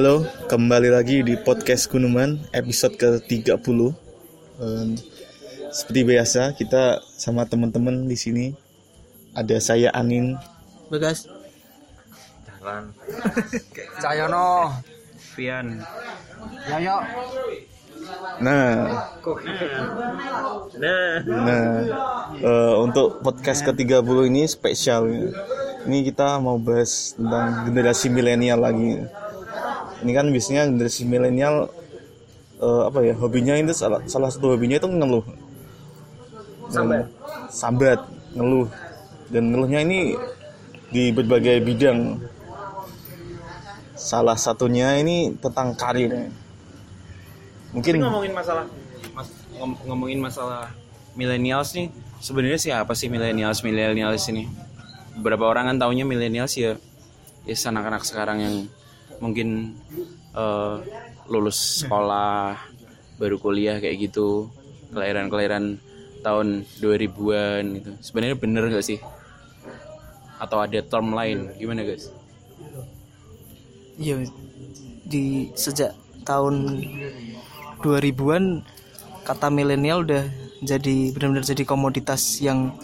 Halo, kembali lagi di podcast Gunuman episode ke-30. Em, seperti biasa, kita sama teman-teman di sini. Ada saya Anin, Begas. Jalan Cahyono. Vian Yoyo. Nah, Nah nah eh, untuk podcast ke-30 ini spesial. Ini kita mau bahas tentang generasi milenial lagi. Ini kan biasanya generasi milenial eh, apa ya hobinya itu salah, salah satu hobinya itu ngeluh. Sambat. Sambat, ngeluh. Dan ngeluhnya ini di berbagai bidang. Salah satunya ini tentang karir. Mungkin ngomongin masalah mas, ngom- ngomongin masalah millennials nih sebenarnya siapa sih millennials millennials ini beberapa orang kan taunya millennials ya ya anak-anak sekarang yang mungkin eh, lulus sekolah baru kuliah kayak gitu. Kelahiran-kelahiran tahun 2000-an gitu. Sebenarnya bener gak sih? Atau ada term lain? Gimana guys? Iya. Di sejak tahun 2000-an kata milenial udah jadi benar-benar jadi komoditas yang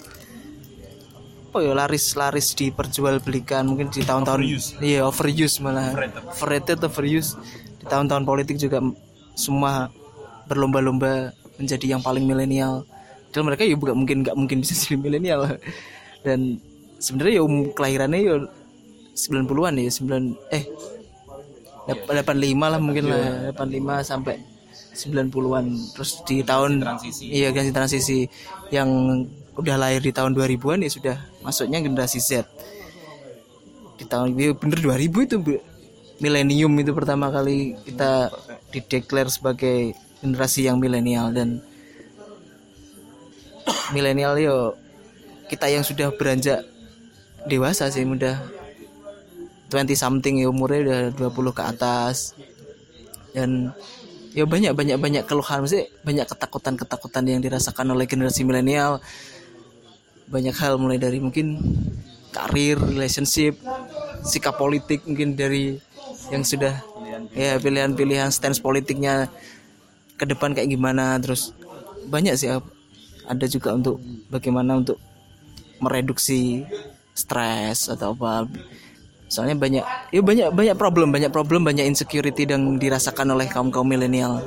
apa ya laris-laris diperjualbelikan mungkin di tahun-tahun iya overuse malah. Overrated. Overuse. Di tahun-tahun politik juga semua berlomba-lomba menjadi yang paling milenial. Dan mereka ya bukan mungkin nggak mungkin bisa jadi milenial. Dan sebenarnya ya um, kelahirannya ya 90-an ya 9 eh dap- 85 lah mungkin lah 85 sampai 90-an terus di tahun transisi. iya generasi transisi. Yang udah lahir di tahun 2000-an ya sudah masuknya generasi Z. Di tahun ya bener 2000 itu milenium itu pertama kali kita dideklar sebagai generasi yang milenial dan milenial yo kita yang sudah beranjak dewasa sih mudah 20 something ya umurnya udah 20 ke atas. Dan ya banyak banyak banyak keluhan. Sih banyak ketakutan ketakutan yang dirasakan oleh generasi milenial. Banyak hal mulai dari mungkin karir relationship sikap politik mungkin dari yang sudah ya pilihan-pilihan stance politiknya ke depan kayak gimana. Terus banyak sih ada juga untuk bagaimana untuk mereduksi stres atau apa soalnya banyak ya banyak banyak problem banyak problem banyak insecurity yang dirasakan oleh kaum kaum milenial.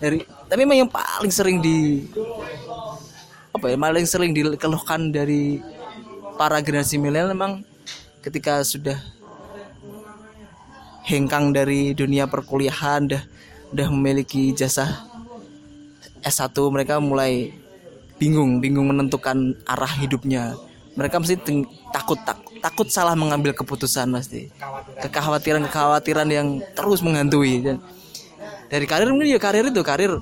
Dari tapi memang yang paling sering di apa ya paling sering dikeluhkan dari para generasi milenial memang ketika sudah hengkang dari dunia perkuliahan dah udah memiliki jasa S1 mereka mulai bingung bingung menentukan arah hidupnya mereka mesti takut tak- takut salah mengambil keputusan pasti. Kekhawatiran kekhawatiran yang terus menghantui dan dari karir mungkin ya karir itu karir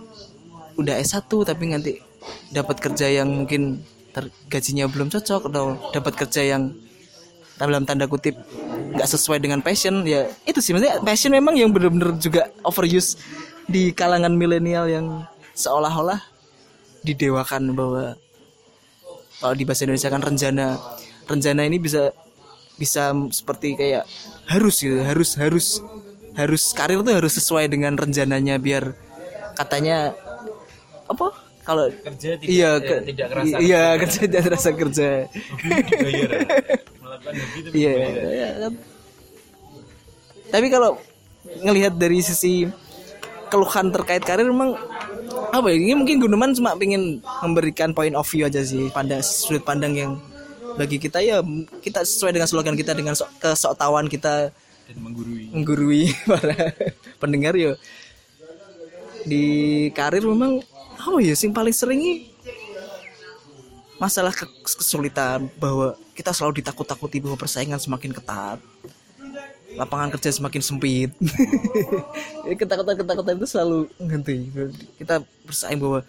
udah S1 tapi nanti dapat kerja yang mungkin ter- gajinya belum cocok atau dapat kerja yang dalam tanda kutip nggak sesuai dengan passion ya itu sih. Maksudnya passion memang yang bener-bener juga overuse di kalangan milenial yang seolah-olah didewakan bahwa kalau di bahasa Indonesia kan rencana rencana ini bisa bisa seperti kayak harus gitu harus harus harus karir tuh harus sesuai dengan rencananya biar katanya apa? Kalau Kerja tidak- iya eh, ke- tidak kerasa iya kerja. tidak terasa kerja. Tapi iya iya kan. tapi kalau ngelihat dari sisi keluhan terkait karir memang apa ya? Ini mungkin Gunuman cuma pengen memberikan point of view aja sih pandang sudut pandang yang bagi kita. Ya kita sesuai dengan slogan kita dengan sok, kesoktawan kita. Dan menggurui. Menggurui para pendengar ya di karir memang apa ya sing paling sering ini masalah ke- kesulitan bahwa kita selalu ditakut-takuti bahwa persaingan semakin ketat lapangan kerja semakin sempit. Ya, ketakutan-ketakutan itu selalu menghenti kita bersaing bahwa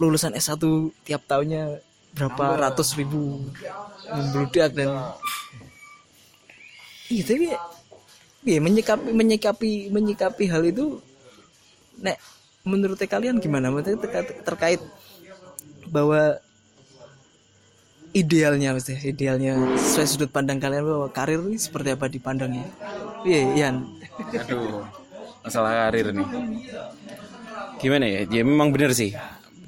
lulusan S1 tiap tahunnya berapa ratus ribu membludak dan iya tapi ya menyikapi menyikapi menyikapi hal itu nek menurut kalian gimana? Terkait, terkait bahwa idealnya mesti idealnya. Sesuai sudut pandang kalian bahwa karir ini seperti apa dipandangnya? Iya Ian. Aduh masalah karir nih. Gimana ya? Ya memang benar sih.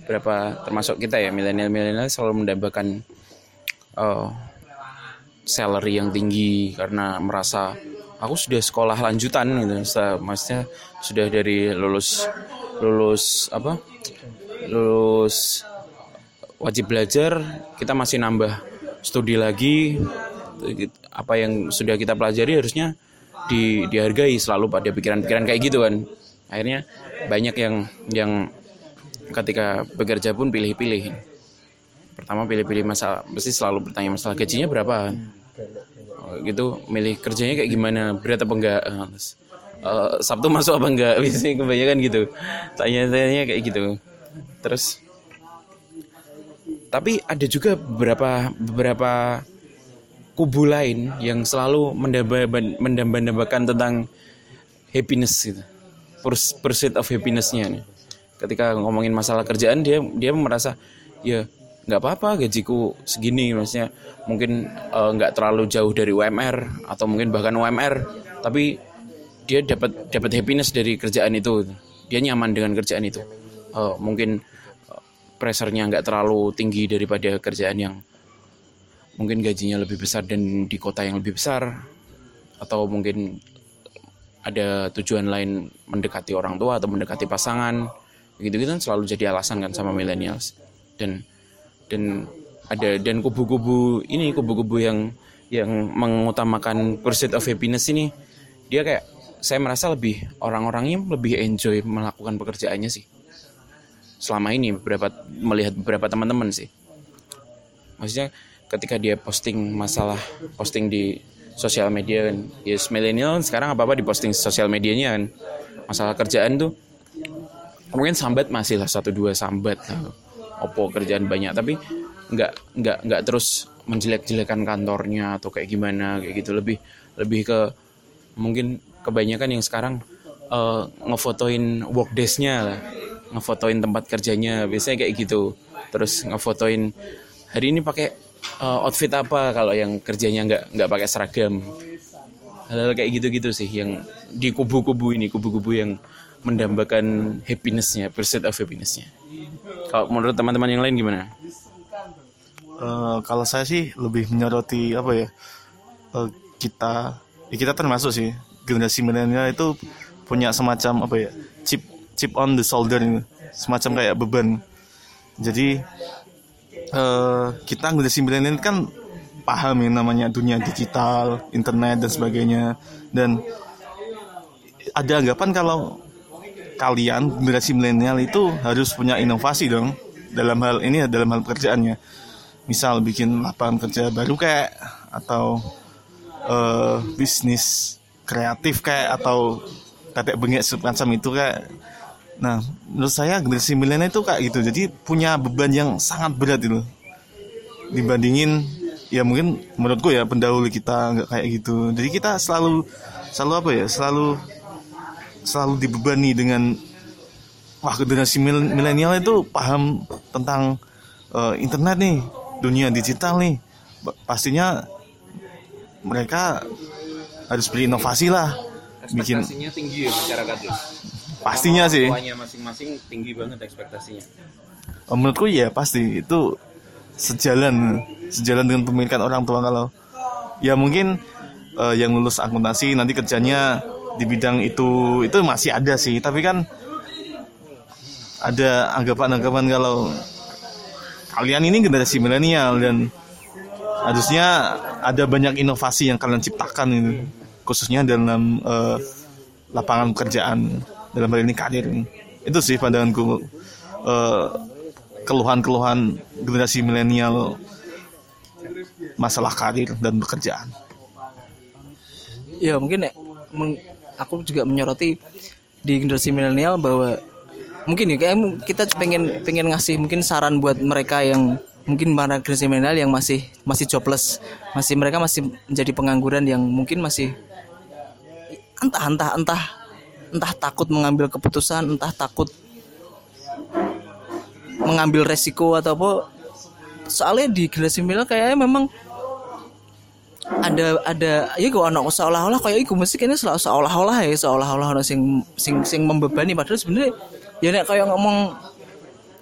Berapa termasuk kita ya milenial milenial selalu mendambakan uh, salary yang tinggi karena merasa aku sudah sekolah lanjutan gitu. Sa- maksudnya sudah dari lulus lulus apa? Lulus wajib belajar kita masih nambah studi lagi. Apa yang sudah kita pelajari harusnya di, dihargai selalu pada pikiran-pikiran kayak gitu kan. Akhirnya banyak yang yang ketika bekerja pun pilih-pilih. Pertama pilih-pilih masalah mesti selalu bertanya masalah gajinya berapa. Oh, gitu milih kerjanya kayak gimana berat apa enggak? Eh, Sabtu masuk apa enggak? Biasanya kebanyakan gitu. Tanya-tanya kayak gitu. Terus tapi ada juga beberapa beberapa kubu lain yang selalu mendamba- mendamba-dambakan tentang happiness gitu. Purs- pursuit of happinessnya nih. Ketika ngomongin masalah kerjaan dia dia merasa ya nggak apa-apa gajiku segini maksudnya. Mungkin eh, nggak terlalu jauh dari UMR atau mungkin bahkan UMR tapi dia dapat dapat happiness dari kerjaan itu dia nyaman dengan kerjaan itu. Eh, mungkin pressure-nya nggak terlalu tinggi daripada kerjaan yang mungkin gajinya lebih besar dan di kota yang lebih besar atau mungkin ada tujuan lain mendekati orang tua atau mendekati pasangan gitu gitu kan selalu jadi alasan kan sama millennials. Dan dan ada dan kubu-kubu ini kubu-kubu yang yang mengutamakan pursuit of happiness ini dia kayak saya merasa lebih orang-orangnya lebih enjoy melakukan pekerjaannya sih selama ini beberapa melihat beberapa teman-teman sih. Maksudnya ketika dia posting masalah posting di sosial media kan yes milenial sekarang apa apa diposting sosial medianya kan. Masalah kerjaan tuh mungkin sambat masih lah satu dua sambat. Lah. opo kerjaan banyak tapi nggak nggak nggak terus menjelek-jelekan kantornya atau kayak gimana kayak gitu. Lebih lebih ke mungkin kebanyakan yang sekarang eh, ngefotoin work days-nya lah ngefotoin tempat kerjanya. Biasanya kayak gitu. Terus ngefotoin hari ini pakai eh, outfit apa kalau yang kerjanya nggak nggak pakai seragam? Hal-hal kayak gitu-gitu sih yang di kubu-kubu ini kubu-kubu yang mendambakan happinessnya pursuit of happinessnya. Kalau menurut teman-teman yang lain gimana? Eh, kalau saya sih lebih menyoroti apa ya eh, kita ya kita termasuk sih generasi milenial itu punya semacam apa ya chip on the shoulder semacam kayak beban. Jadi eh, kita generasi milenial kan paham yang namanya dunia digital internet dan sebagainya. Dan ada anggapan kalau kalian generasi milenial itu harus punya inovasi dong. Dalam hal ini dalam hal pekerjaannya. Misal bikin lapangan kerja baru kayak atau eh, bisnis kreatif kayak atau tetek bengek semacam itu kayak nah menurut saya generasi milenial itu kayak gitu. Jadi punya beban yang sangat berat itu. Dibandingin ya mungkin menurutku ya pendahulu kita nggak kayak gitu. Jadi kita selalu selalu apa ya selalu selalu dibebani dengan wah generasi mil- milenial itu paham tentang eh, internet nih dunia digital nih. Pastinya mereka harus berinovasi lah bikin tinggi ya masyarakat ya pastinya sih. masing-masing tinggi banget ekspektasinya. Oh, menurutku ya pasti. Itu sejalan sejalan dengan pemilikan orang tua. Kalau ya mungkin eh, yang lulus akuntansi nanti kerjanya di bidang itu itu masih ada sih. Tapi kan ada anggapan-anggapan kalau kalian ini generasi milenial dan harusnya ada banyak inovasi yang kalian ciptakan ini khususnya dalam eh, lapangan pekerjaan dalam hal ini karir itu sih pandanganku eh, keluhan-keluhan generasi milenial masalah karir dan pekerjaan. ya mungkin aku juga menyoroti di generasi milenial bahwa mungkin ya kayak kita pengen pengen ngasih mungkin saran buat mereka yang mungkin para generasi milenial yang masih masih jobless masih mereka masih menjadi pengangguran yang mungkin masih entah entah entah entah takut mengambil keputusan entah takut mengambil resiko atau apa soalnya di generasi milenial kayaknya memang ada ada ya kok ono seolah-olah kayak iku mesti kene selalu seolah-olah ya seolah-olah ono sing sing sing membebani padahal sebenarnya ya nek kayak ngomong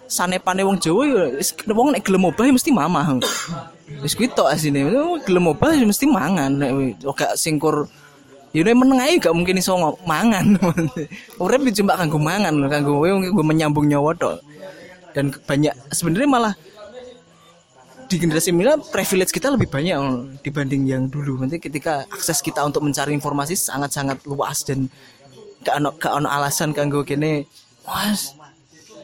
sanepane wong Jawa ya wong nek gelem obah ya mesti mamah. Wis kuwi tok asine. Gelem obah ya mesti mangan nek gak singkur Ya nek meneng ae gak mungkin iso mangan. Urip cuma kanggo mangan kanggo kanggo menyambung nyawa tok. Dan banyak sebenarnya malah di generasi milenial privilege kita lebih banyak dibanding yang dulu. Nanti ketika akses kita untuk mencari informasi sangat-sangat luas dan gak ono gak ono alasan kanggo kene was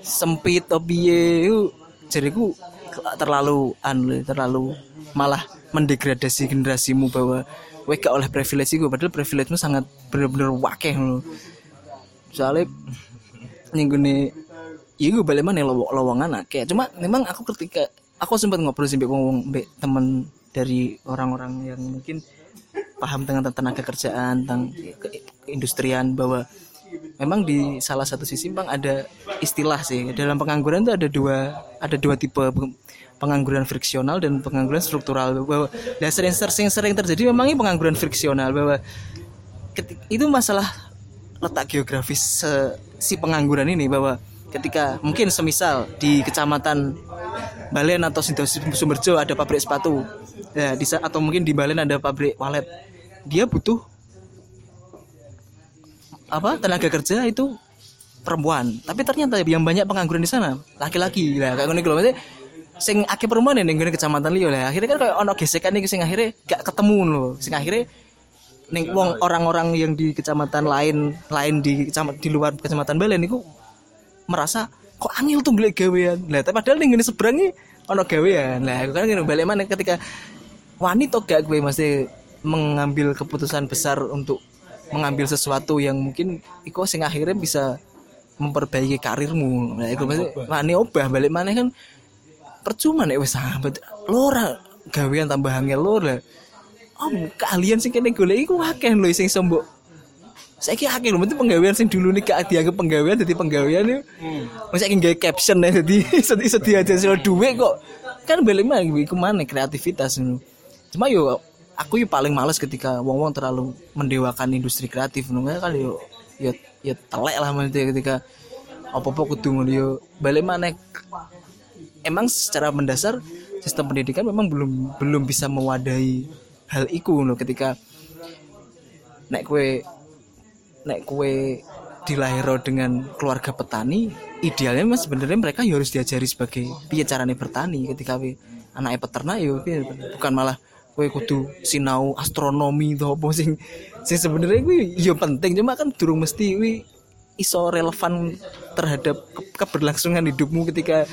sempit to Iku jariku terlalu anu terlalu malah mendegradasi generasimu bahwa gak oleh privilege iku padahal privilege sangat bener-bener wakeh lho. Soalnya ning Iya gue balik mana lowong lowongan akeh. Cuma memang aku ketika aku sempat ngobrol sih mbek temen dari orang-orang yang mungkin paham tentang tenaga kerjaan tentang ke- keindustrian bahwa memang di salah satu sisi bang ada istilah sih dalam pengangguran itu ada dua ada dua tipe pengangguran friksional dan pengangguran struktural. Bahwa dan sering sering sering terjadi memang ini pengangguran friksional. Bahwa itu masalah letak geografis si pengangguran ini. Bahwa ketika mungkin semisal di kecamatan Balen atau Sumberjo ada pabrik sepatu. Ya di atau mungkin di Balen ada pabrik walet. Dia butuh apa tenaga kerja itu perempuan. Tapi ternyata yang banyak pengangguran di sana laki-laki. Lah kayak. Maksudnya, sing akeh perempuan yang nggone kecamatan liya lah. Akhirnya kan kayak ono gesekan iki sing akhirnya gak ketemu loh sing akhirnya ning wong orang-orang yang di kecamatan lain lain di kecamatan di luar kecamatan Balen itu merasa kok angel tuh beli gawean? Lah tapi padahal ning ngene seberang iki ono gawean. Lah aku kan ngene balik mana ketika wanita gak gue masih mengambil keputusan besar untuk mengambil sesuatu yang mungkin iku sing akhirnya bisa memperbaiki karirmu. Nah iku masih wani obah. Balik mana kan percuma nek wis sahabat. Lo ora gawean tambah angel lo lah oh kalian sing kene golek iku akeh lho sing sombok saiki akeh lho penting penggawean sing dulu nih gak dianggap penggawean jadi penggawean itu masa saiki gawe caption ya jadi sedih sedih aja sih duit kok. Kan balik mana iku mana kreativitas ngono. Cuma yo aku yo paling males ketika wong-wong terlalu mendewakan industri kreatif ngono. Kan yo yo yo telek lah maksudnya ketika apa-apa kudu ngono yo. Balik mana emang secara mendasar sistem pendidikan memang belum belum bisa mewadahi hal iku loh ketika nek kue nek kue dilahiro dengan keluarga petani idealnya mas sebenarnya mereka ya harus diajari sebagai piye carane bertani. Ketika we anaknya peternak ya bukan malah kue kudu sinau astronomi atau apa sing sebenarnya gue ya penting. Cuma kan durung mesti wi iso relevan terhadap ke- keberlangsungan hidupmu ketika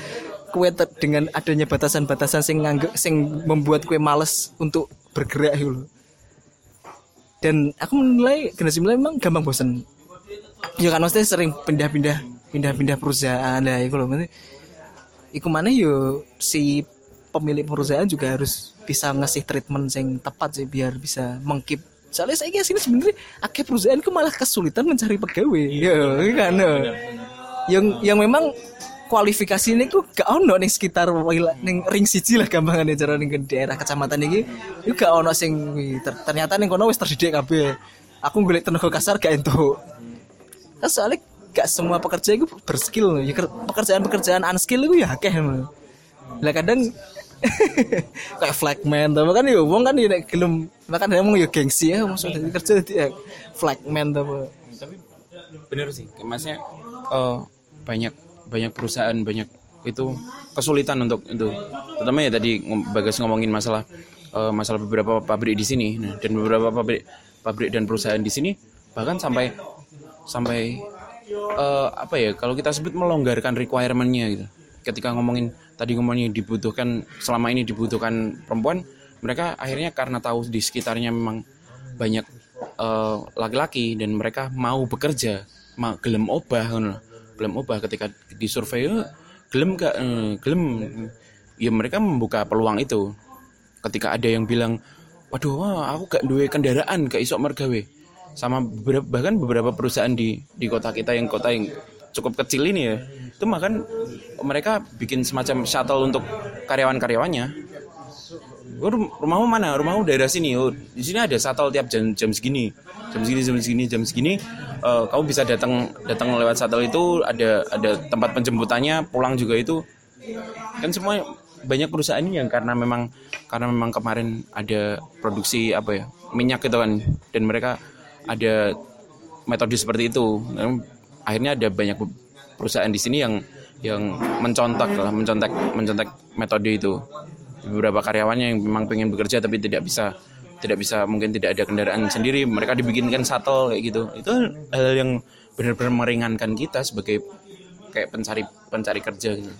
kue dengan adanya batasan-batasan sing nganggep sing membuat kue males untuk bergerak gitu. Dan aku menilai generasi milenial memang gampang bosen. Ya kan maksudnya sering pindah-pindah pindah-pindah perusahaan lah iku loh. Maksudnya, Iku mana yo si pemilik perusahaan juga harus bisa ngasih treatment yang tepat sih biar bisa mengkip soalnya saya sini sebenarnya akhir perusahaan ku malah kesulitan mencari pegawai ya kan ya. yang yang memang kualifikasi ini ku gak ono ning sekitar ning ring siji lah gampangane cara ning daerah kecamatan iki itu gak ono sing ternyata ning kono wis terdidik kabeh. Aku golek tenaga kasar gak entuk. Kan soalnya gak semua pekerja itu berskill. Ya ker- pekerjaan-pekerjaan unskill itu ya akeh lho. lah kadang kayak flagman tapi kan ya wong kan ya nek gelem makan emang ya gengsi ya maksudnya kerja jadi ya flagman tapi tapi bener sih maksudnya eh, banyak banyak perusahaan banyak itu kesulitan untuk itu. Terutama ya tadi bagas ngomongin masalah eh, masalah beberapa pabrik di sini. Nah, dan beberapa pabrik pabrik dan perusahaan di sini bahkan sampai sampai eh, apa ya kalau kita sebut melonggarkan requirementnya gitu. Ketika ngomongin tadi ngomongin dibutuhkan selama ini dibutuhkan perempuan mereka akhirnya karena tahu di sekitarnya memang banyak eh, laki-laki dan mereka mau bekerja mau gelem obah loh. Gelem obah ketika di survei eh, gelem gak eh, gelem. Ya mereka membuka peluang itu. Ketika ada yang bilang waduh wah, aku gak duwe kendaraan gak isok mergawe. Sama beberapa, bahkan beberapa perusahaan di di kota kita yang kota yang cukup kecil ini ya. Itu bahkan mereka bikin semacam shuttle untuk karyawan-karyawannya. "Oh, rum- rumahmu mana? Rumahmu daerah sini. Oh di sini ada shuttle tiap jam jam segini jam segini jam segini jam segini. Eh, kamu bisa datang datang lewat shuttle itu ada ada tempat penjemputannya pulang juga itu. Kan semua banyak perusahaan yang karena memang karena memang kemarin ada produksi apa ya minyak gitu kan. Dan mereka ada metode seperti itu. Dan akhirnya ada banyak perusahaan di sini yang yang mencontak lah mencontak mencontak metode itu. Beberapa karyawannya yang memang pengen bekerja tapi tidak bisa tidak bisa mungkin tidak ada kendaraan sendiri mereka dibikinkan shuttle kayak gitu itu hal yang benar-benar meringankan kita sebagai kayak pencari pencari kerja gitu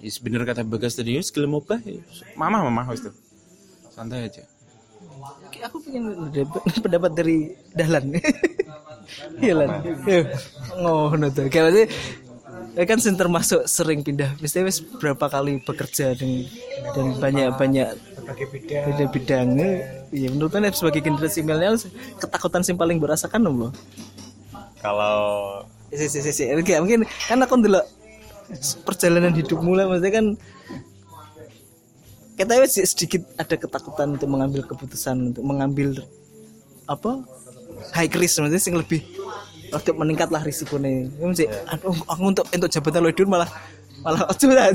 ya bener kata bagas tadi ya mobile ya, mama mama tuh santai aja Oke, aku pengen dapat pendapat dari Dahlan. Iya lan. Iya. Ngono tuh. Kayak maksudnya ya kan sing termasuk sering pindah. Wis berapa kali bekerja dan dan banyak-banyak beda bidangnya. Iya menurut anda sebagai generasi milenial ketakutan sing paling berasakan apa? Kalau Si si si si. Oke, mungkin kan aku dulu perjalanan hidup mulai maksudnya kan kita sedikit ada ketakutan untuk mengambil keputusan untuk mengambil apa high risk maksudnya sing lebih untuk meningkat lah risikonya aduh aku untuk untuk jabatan ledur malah malah aduh lah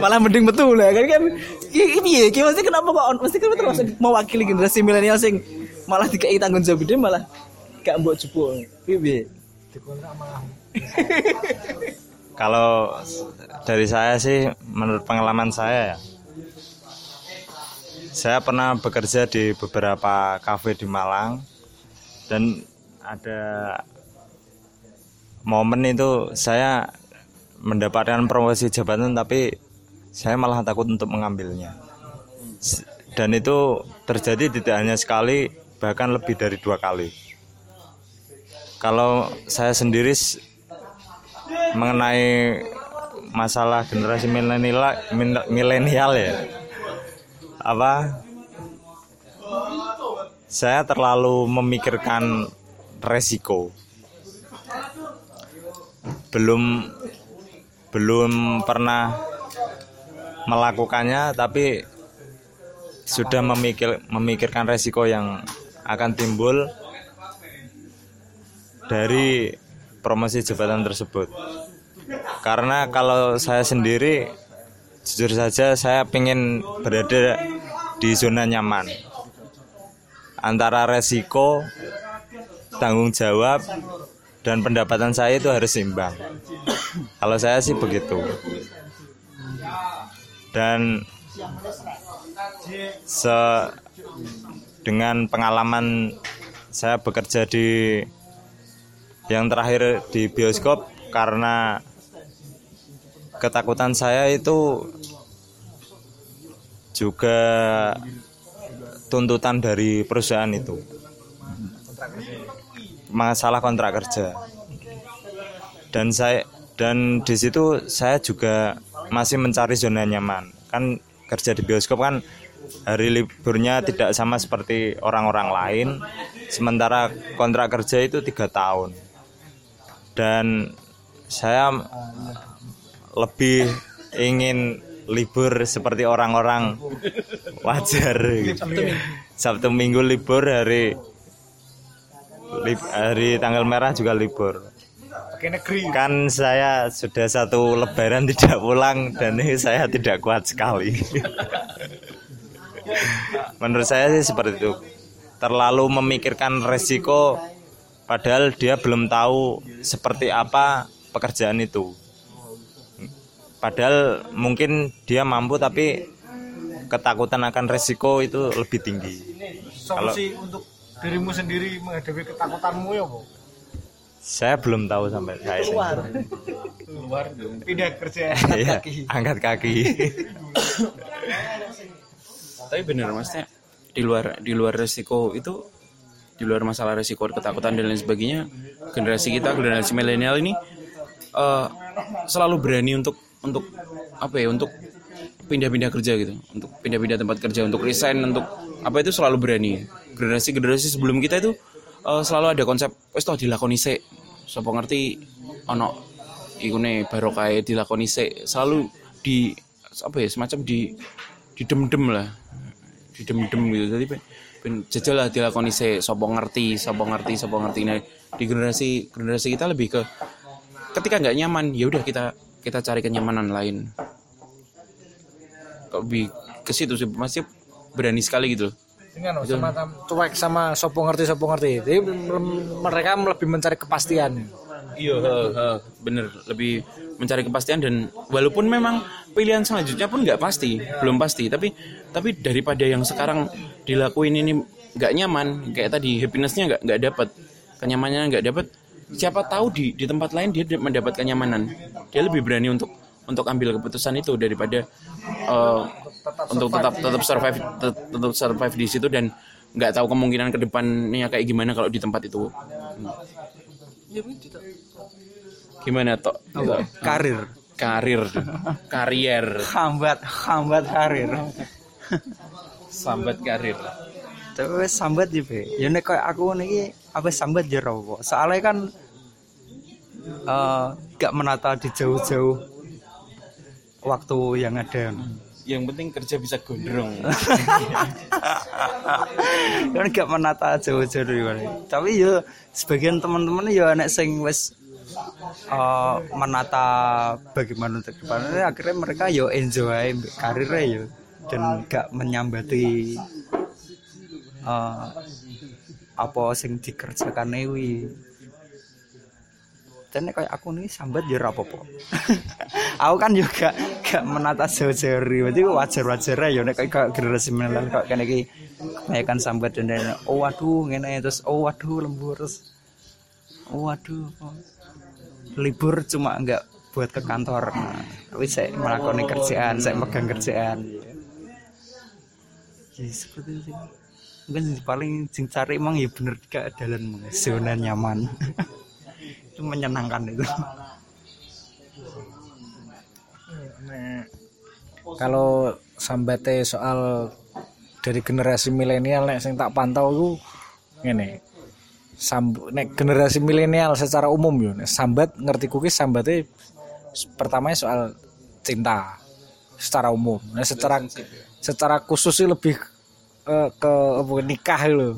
malah mending betul lah. Kan kan ini iya ki maksudnya kenapa kok mesti kan termasuk mewakili generasi milenial sing malah dikai tanggung jawab gede malah gak mbok jupuk. Piye kalau dari saya sih menurut pengalaman saya ya saya pernah bekerja di beberapa kafe di Malang dan ada momen itu saya mendapatkan promosi jabatan tapi saya malah takut untuk mengambilnya. Dan itu terjadi tidak hanya sekali bahkan lebih dari dua kali. Kalau saya sendiri mengenai masalah generasi milenial milenial ya apa saya terlalu memikirkan resiko. Belum belum pernah melakukannya tapi sudah memikir memikirkan resiko yang akan timbul dari promosi jabatan tersebut. Karena kalau saya sendiri jujur saja saya ingin berada di zona nyaman. Antara resiko tanggung jawab dan pendapatan saya itu harus seimbang. Kalau saya sih begitu. Dan se dengan pengalaman saya bekerja di yang terakhir di bioskop karena ketakutan saya itu juga tuntutan dari perusahaan itu masalah kontrak kerja. Dan saya dan di situ saya juga masih mencari zona nyaman. Kan kerja di bioskop kan hari liburnya tidak sama seperti orang-orang lain. Sementara kontrak kerja itu tiga tahun. Dan saya lebih ingin libur seperti orang-orang wajar. Gitu. Sabtu Minggu libur hari lib- hari tanggal merah juga libur. Kan saya sudah satu lebaran tidak pulang dan ini saya tidak kuat sekali. Menurut saya sih seperti itu. Terlalu memikirkan resiko padahal dia belum tahu seperti apa pekerjaan itu. Padahal mungkin dia mampu tapi ketakutan akan resiko itu lebih tinggi. Kalau- solusi untuk dirimu sendiri menghadapi ketakutanmu ya bu? Saya belum tahu sampai saat ini keluar. Pindah kerja. Iya, angkat kaki. Tapi benar maksudnya di luar di luar resiko itu di luar masalah resiko ketakutan dan lain sebagainya generasi kita generasi milenial ini eh, selalu berani untuk untuk apa ya untuk pindah-pindah kerja gitu. Untuk pindah-pindah tempat kerja untuk resign untuk apa itu selalu berani generasi generasi sebelum kita itu eh, selalu ada konsep wes toh dilakoni sik. Sapa ngerti ono ikune barokah dilakoni sik. Selalu di apa ya semacam di didem-dem lah. Didem-dem gitu. Jadi ben jajal lah dilakoni se sopo ngerti sopo ngerti sopo ngerti. Nah di generasi generasi kita lebih ke ketika nggak nyaman ya udah kita kita cari kenyamanan lain. Lebih ke situ sih masih berani sekali gitu Dengan semacam cuek sama sopo ngerti sopo ngerti. Jadi mereka lebih mencari kepastian. Iya, bener lebih mencari kepastian dan walaupun memang pilihan selanjutnya pun nggak pasti, belum pasti, tapi tapi daripada yang sekarang dilakuin ini nggak nyaman, kayak tadi happinessnya nggak nggak dapat, kenyamanannya nggak dapat, siapa tahu di di tempat lain dia mendapat kenyamanan, dia lebih berani untuk untuk ambil keputusan itu daripada eh, untuk tetap tetap survive tet- tetap survive di situ dan nggak tahu kemungkinan ke depannya kayak gimana kalau di tempat itu. Gimana toh? karir. Karir, karier, hambat hambat karir. Sambat karir. tapi sambat ya be ya nek kayak aku niki apa sambat ya soalnya kan eh gak menata di jauh-jauh waktu yang ada. Yang penting kerja bisa gondrong. kan gak menata jauh-jauh tapi ya sebagian teman-teman ya nek sing wis eh, menata bagaimana untuk depannya akhirnya mereka yo enjoy karirnya yo. Dan gak menyambati eh, apa sing dikerjakan ewi dan kayak aku nih sambat ya aku kan juga gak menata jauh-jauh berarti wajar-wajar aja ya nek kayak generasi milenial kok kene iki kebanyakan sambat dan dan oh waduh ngene terus oh waduh lembur terus oh waduh libur cuma enggak buat ke kantor. Nah, tapi saya melakukan kerjaan saya megang kerjaan. Ya seperti itu. Mungkin paling cari emang ya bener gak dalan zona nyaman itu menyenangkan itu Kalau sambate soal dari generasi milenial nek sing tak pantau itu ngene. Sam nek generasi milenial secara umum yo nek sambat ngerti kuki sambate pertamanya soal cinta secara umum. Nah, secara secara khusus sih lebih eh, ke apa nikah lho.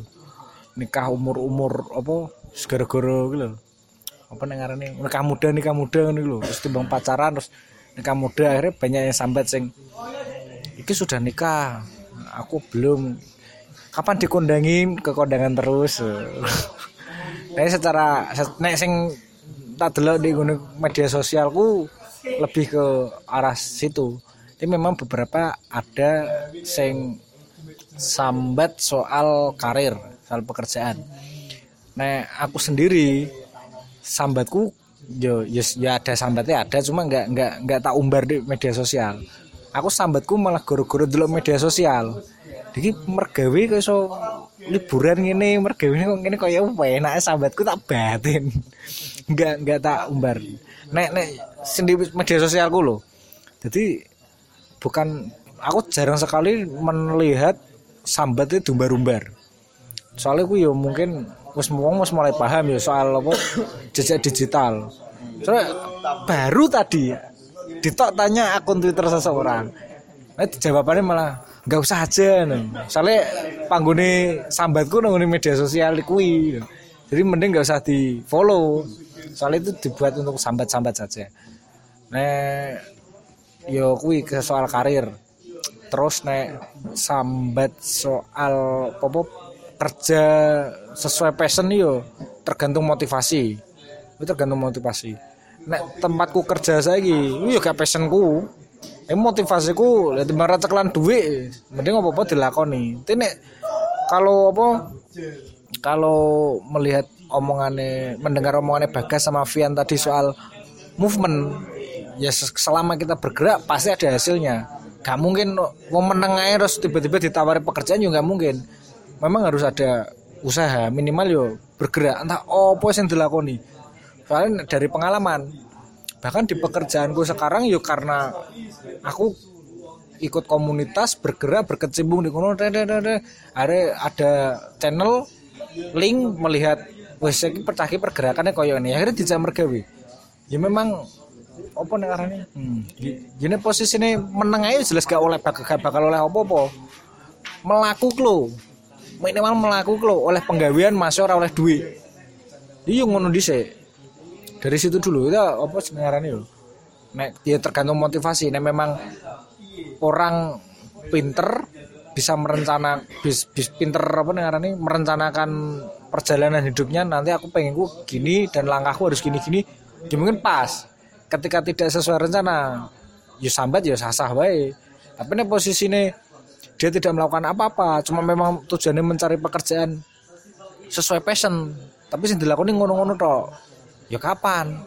Nikah umur-umur apa segara-gara gitu lho. Apa nek ngarane nikah muda nikah muda ngono lho. Terus timbang pacaran terus nikah muda akhirnya banyak yang sambat sing iki sudah nikah aku belum. Kapan dikondangin ke kondangan terus. Nah secara nek sing tak delok di media sosialku lebih ke arah situ. Tapi memang beberapa ada sing sambat soal karir soal pekerjaan. Nah aku sendiri sambatku yo yo ya ada sambatnya ada cuma nggak nggak nggak tak umbar di media sosial. Aku sambatku malah goro-goro dulu media sosial. Jadi mergawe kok iso liburan gini mergawe kok gini kaya enak sambatku tak batin. Nggak nggak tak umbar. Nek nek sendiri media sosialku loh jadi bukan aku jarang sekali melihat sambat itu umbar-umbar soalnya aku ya mungkin wis wong wis mulai paham ya soal apa jejak digital. Soalnya baru tadi ditok tanya akun Twitter seseorang. Nah, jawabannya malah nggak usah aja nih. Soalnya panggone sambatku nang media sosial kuwi. Jadi mending nggak usah di follow. Soalnya itu dibuat untuk sambat-sambat saja. Nah, yo kuwi ke soal karir. Terus nek sambat soal apa kerja sesuai passion yo tergantung motivasi. Itu tergantung motivasi. Nek tempatku kerja saya yo gak passionku. Eh motivasiku lihat timbang ceklan duit mending apa apa dilakoni nek kalau apa kalau melihat omongannya mendengar omongannya Bagas sama Vian tadi soal movement ya selama kita bergerak pasti ada hasilnya. Gak mungkin mau meneng aja terus tiba-tiba ditawari pekerjaan juga mungkin memang harus ada usaha minimal yo bergerak entah apa yang dilakoni. Soalnya dari pengalaman bahkan di pekerjaanku sekarang yo karena aku ikut komunitas bergerak berkecimpung di kono ada ada channel link melihat wes iki percaki pergerakannya koyo ini. Akhirnya dijak mergawe. Ya memang apa nih arane hmm. gini posisinya meneng aja jelas gak oleh bakal bakal oleh apa-apa. Melaku lo minimal melaku lo oleh penggawean masuk oleh duit. Iya ngono dhisik dari situ dulu ya apa sebenarnya yo? Nek ya tergantung motivasi. Nek memang orang pinter bisa merencana bis, bis pinter apa nih merencanakan perjalanan hidupnya nanti aku pengen ku gini dan langkahku harus gini gini ya mungkin pas. Ketika tidak sesuai rencana ya sambat ya sah sah baik tapi nih posisi nih dia tidak melakukan apa-apa cuma memang tujuannya mencari pekerjaan sesuai passion. Tapi sih dilakukan ngono-ngono toh ya kapan?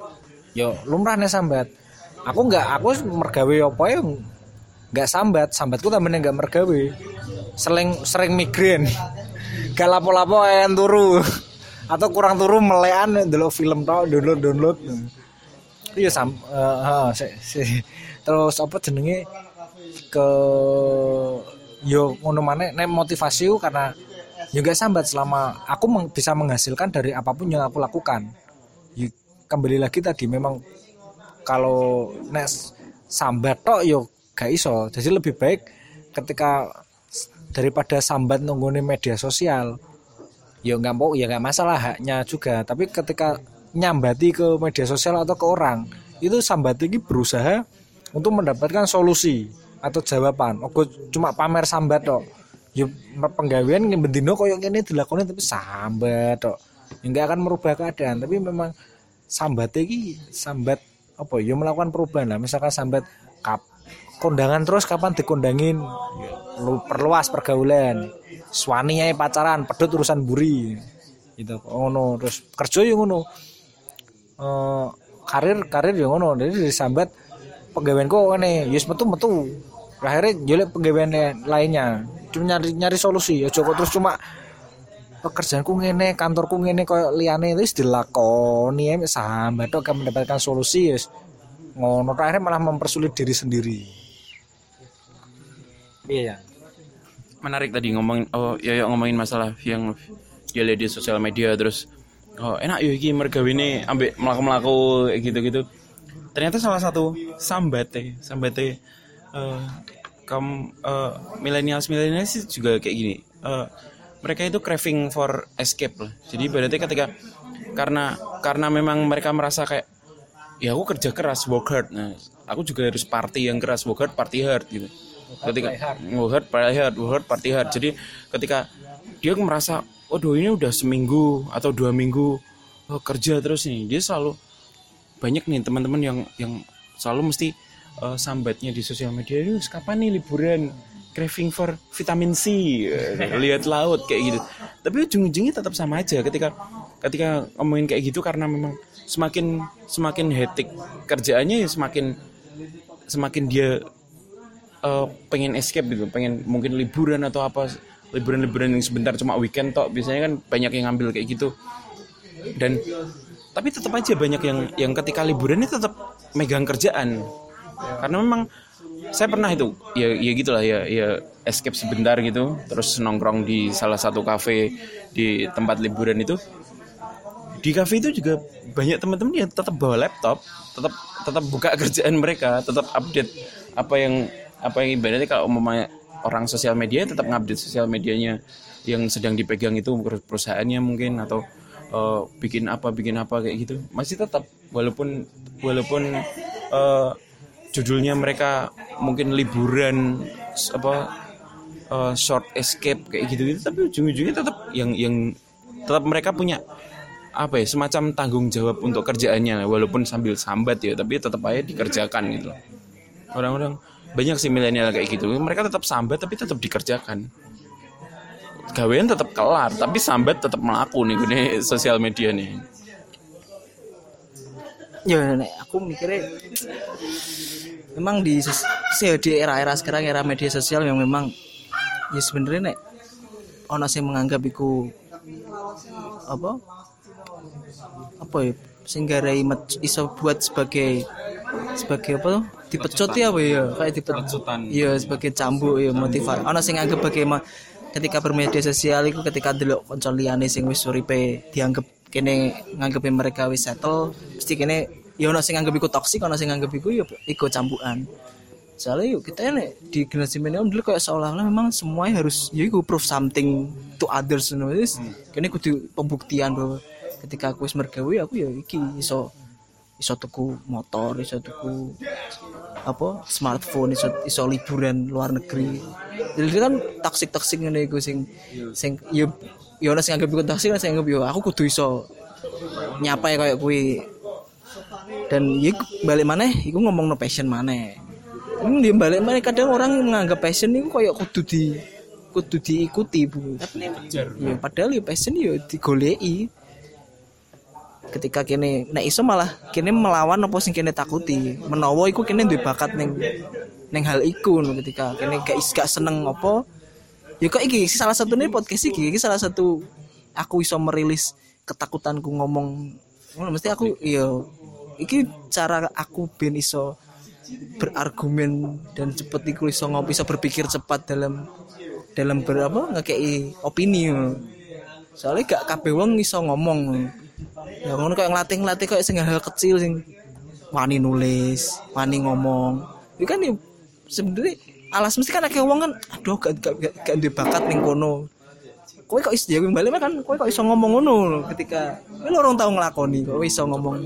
Ya lumrah nih sambat. Aku nggak aku mergawe apa ya? Nggak sambat. Sambatku tambahnya nggak mergawe. Sering sering migrain. Gak lapo-lapo yang turu. Atau kurang turu melean dulu film tau download download. Iya sam uh, uh, si, si. terus apa jenenge? Ke yo ngono mana nek motivasi karena gak sambat selama aku meng, bisa menghasilkan dari apa pun yang aku lakukan. Ya, kembali lagi tadi memang kalau nek sambat tok yo gak iso. Jadi lebih baik ketika daripada sambat nunggu media sosial ya nggak mau ya nggak masalah haknya juga. Tapi ketika nyambati ke media sosial atau ke orang itu sambat ini berusaha untuk mendapatkan solusi atau jawaban. Oke cuma pamer sambat tok. Ya penggawean bendino koyo ini dilakukan tapi sambat tok. Enggak ya, akan merubah keadaan tapi memang sambat ini sambat apa ya melakukan perubahan lah. Misalkan sambat kap kondangan terus kapan dikondangin? Lu perluas pergaulan. Suaminya pacaran pedut urusan buri gitu oh no terus kerja yang ngono. Uh, karir karir yang ngono. Jadi disambat kok ini yes metu metu akhirnya jelek pegawaian lainnya. Cuma nyari nyari solusi. Ya coba terus cuma pekerjaanku ngene kantorku ngene koyo liane itu dilakoni ya sambat kok akan mendapatkan solusi yes ngono akhirnya malah mempersulit diri sendiri. Iya menarik tadi ngomong oh ya, ya ngomongin masalah yang lihat di sosial media terus oh enak yuk iki mergawe ini ambil melaku melaku gitu gitu ternyata salah satu sambate sambate uh, kaum uh, millennials millennials juga kayak gini. Uh, mereka itu craving for escape lah. Jadi berarti ketika karena karena memang mereka merasa kayak ya aku kerja keras work hard. Nah aku juga harus party yang keras work hard party hard gitu. Ketika work hard party hard work hard party hard. Jadi ketika dia merasa oh ini udah seminggu atau dua minggu oh, kerja terus nih. Dia selalu banyak nih teman-teman yang yang selalu mesti uh, sambatnya di sosial media ini kapan nih liburan? Craving for vitamin C. Lihat laut kayak gitu. Tapi ujung-ujungnya tetap sama aja ketika ketika ngomongin kayak gitu karena memang semakin semakin hektik kerjaannya ya semakin semakin dia uh, pengen escape gitu pengen mungkin liburan atau apa liburan-liburan yang sebentar cuma weekend tok biasanya kan banyak yang ngambil kayak gitu. Dan tapi tetap aja banyak yang yang ketika liburan ini tetap megang kerjaan karena memang saya pernah itu ya ya gitulah ya ya escape sebentar gitu terus nongkrong di salah satu kafe di tempat liburan itu. Di kafe itu juga banyak teman-teman yang tetap bawa laptop tetap tetap buka kerjaan mereka tetap update apa yang apa yang ibaratnya kalau umumnya orang sosial media tetap ngupdate sosial medianya yang sedang dipegang itu perusahaannya mungkin atau uh, bikin apa bikin apa kayak gitu. Masih tetap walaupun walaupun uh, judulnya mereka mungkin liburan apa uh, short escape kayak gitu gitu tapi ujung-ujungnya tetap yang yang tetap mereka punya apa ya semacam tanggung jawab untuk kerjaannya walaupun sambil sambat ya tapi tetap aja dikerjakan gitu. Orang-orang banyak sih milenial kayak gitu mereka tetap sambat tapi tetap dikerjakan. Gawean tetap kelar tapi sambat tetap melaku nih gini sosial media nih. Ya aku mikirnya memang di di era-era sekarang era media sosial yang memang ya sebenarnya nek ono sing menganggap iku apa? Apa ya? Sehingga rai iso buat sebagai sebagai apa tuh? Dipecut ya apa ya? Kayak dipecut iya sebagai cambuk ya motivasi. Ana sing anggap bagaimana ketika bermedia sosial itu ketika dulu kanca liyane sing wis uripe dianggap kene nganggep mereka wis settle mesti kene ya ono sing nganggep iku toksik ono sing nganggep iku ya iku campuran. Soalnya yuk kita nih di generasi milenial dulu kayak seolah-olah memang semuanya harus ya iku prove something to others you know. Wis, kene kudu pembuktian bahwa ketika aku wis mergawe aku ya iki iso iso tuku motor iso tuku apa smartphone iso iso liburan luar negeri. Jadi kan toksik toksik ngene iku sing sing ya ya ono sing anggap iku toksik sing anggap yo aku kudu iso nyapa ya kayak kuwi dan ya balik mana iku ngomong no passion mana ini dia balik mana kadang orang menganggap passion itu kayak kudu di kudu diikuti bu. Tapi ya, padahal ya passion ya digolei ketika kene nek iso malah kene melawan apa sing kene takuti. Menawa iku kene duwe bakat ning ning hal iku ketika kene gak gak seneng apa. Ya kok iki salah satu nih podcast iki iki salah satu aku iso merilis ketakutanku ngomong. Mesti aku iya iki cara aku ben iso berargumen dan cepet iku iso ngopi iso berpikir cepat dalam dalam berapa ngekei opini. Soalnya gak kabeh wong iso ngomong. Ya ngono kayak ngelatih ngelatih kayak sing hal kecil sing wani nulis wani ngomong. Itu kan ya sebenarnya alas mesti kan akeh wong kan aduh gak gak gak, gak duwe bakat ning kono. Kowe kok iso balik kan kowe kok iso ngomong ngono ketika lho orang tau nglakoni kowe iso ngomong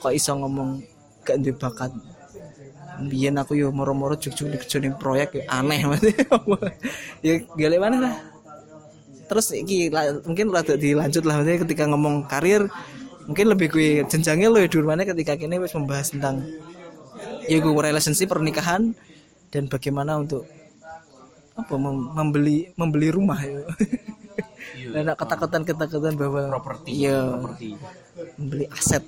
kok iso ngomong gak duwe bakat? Biyen aku yo moro-moro kerja ning proyek ya aneh ya gale mana lah. Terus iki mungkin rada dilanjut lah maksudnya ketika ngomong karir mungkin lebih gue jenjangnya lo dur mana ketika kini wis membahas tentang ya gue relationship pernikahan dan bagaimana untuk apa mem- membeli membeli rumah ya dan ada ketakutan-ketakutan bahwa properti properti. membeli aset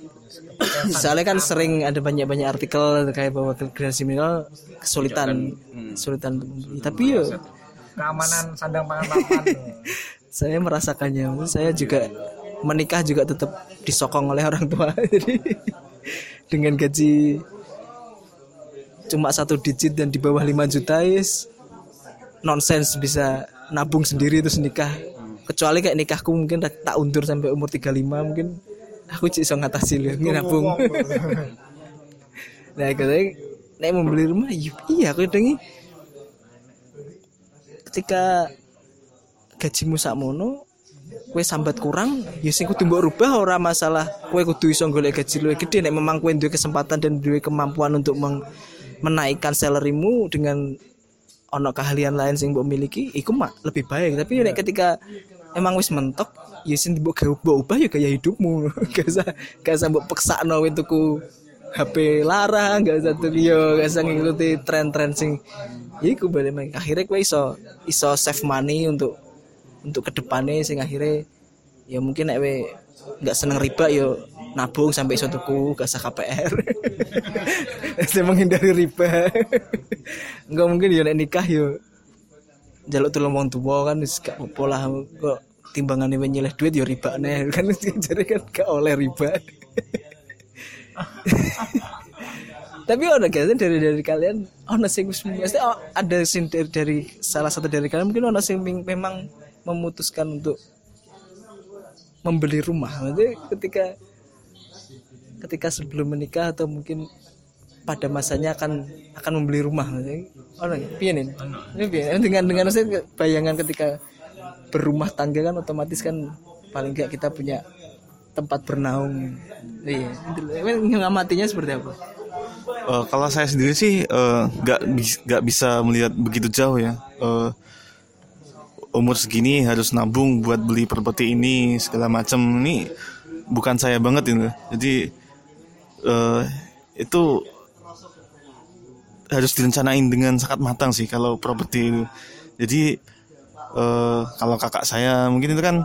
soalnya kan sering ada banyak-banyak artikel kayak bahwa generasi milenial kesulitan kesulitan. membeli tapi ya keamanan sandang pangan papan saya merasakannya. Saya juga menikah juga tetap disokong oleh orang tua. Jadi dengan gaji cuma satu digit dan di bawah 5 juta is nonsens bisa nabung sendiri terus nikah. Kecuali kayak nikahku mungkin tak tak undur sampai umur 35 mungkin aku cik iso ngatasi lu nabung. Nah katanya nek membeli rumah iya iya aku dengi ketika gajimu sakmono kue sambat kurang ya sing kudu mbok rubah ora masalah kue kudu iso golek gaji luwih gede. Nek memang kue duwe kesempatan dan duwe kemampuan untuk meng- menaikkan salarymu dengan ono keahlian lain sing mbok miliki iku mak lebih baik. Tapi nek ketika emang wis mentok ya sing mbok ubah ya gaya hidupmu. Gak usah gak usah mbok peksakno kowe tuku HP larang gak usah tuku yo gak usah ngikuti tren-tren sing ya iku balik main. Akhirnya kowe iso iso save money untuk untuk ke depannya sing akhirnya ya mungkin nek we nggak seneng riba yo nabung sampai iso tuku gak usah KPR saya menghindari riba. Enggak mungkin yo nek nikah yo jaluk tulung wong tua kan wis gak apa lah. Kok timbangannya nyeleh duit yo riba nih. Kan jadi kan gak oleh riba. Tapi ada gak sih dari dari kalian ono sing mesti oh, ada sing dari, dari salah satu dari kalian mungkin ono sing memang memutuskan untuk membeli rumah? Maksudnya ketika ketika sebelum menikah atau mungkin pada masanya akan akan membeli rumah? Ono nggak? piye nih ini piye? Dengan dengan maksudnya bayangan ketika berumah tangga kan otomatis kan paling nggak kita punya tempat bernaung iya ngamatinya seperti apa Eh, kalau saya sendiri sih eh, nggak bis- nggak bisa melihat begitu jauh ya. Eh, umur segini harus nabung buat beli properti ini segala macam ini bukan saya banget ini. Jadi eh, itu harus direncanain dengan sangat matang sih kalau properti itu. Jadi eh, kalau kakak saya mungkin itu kan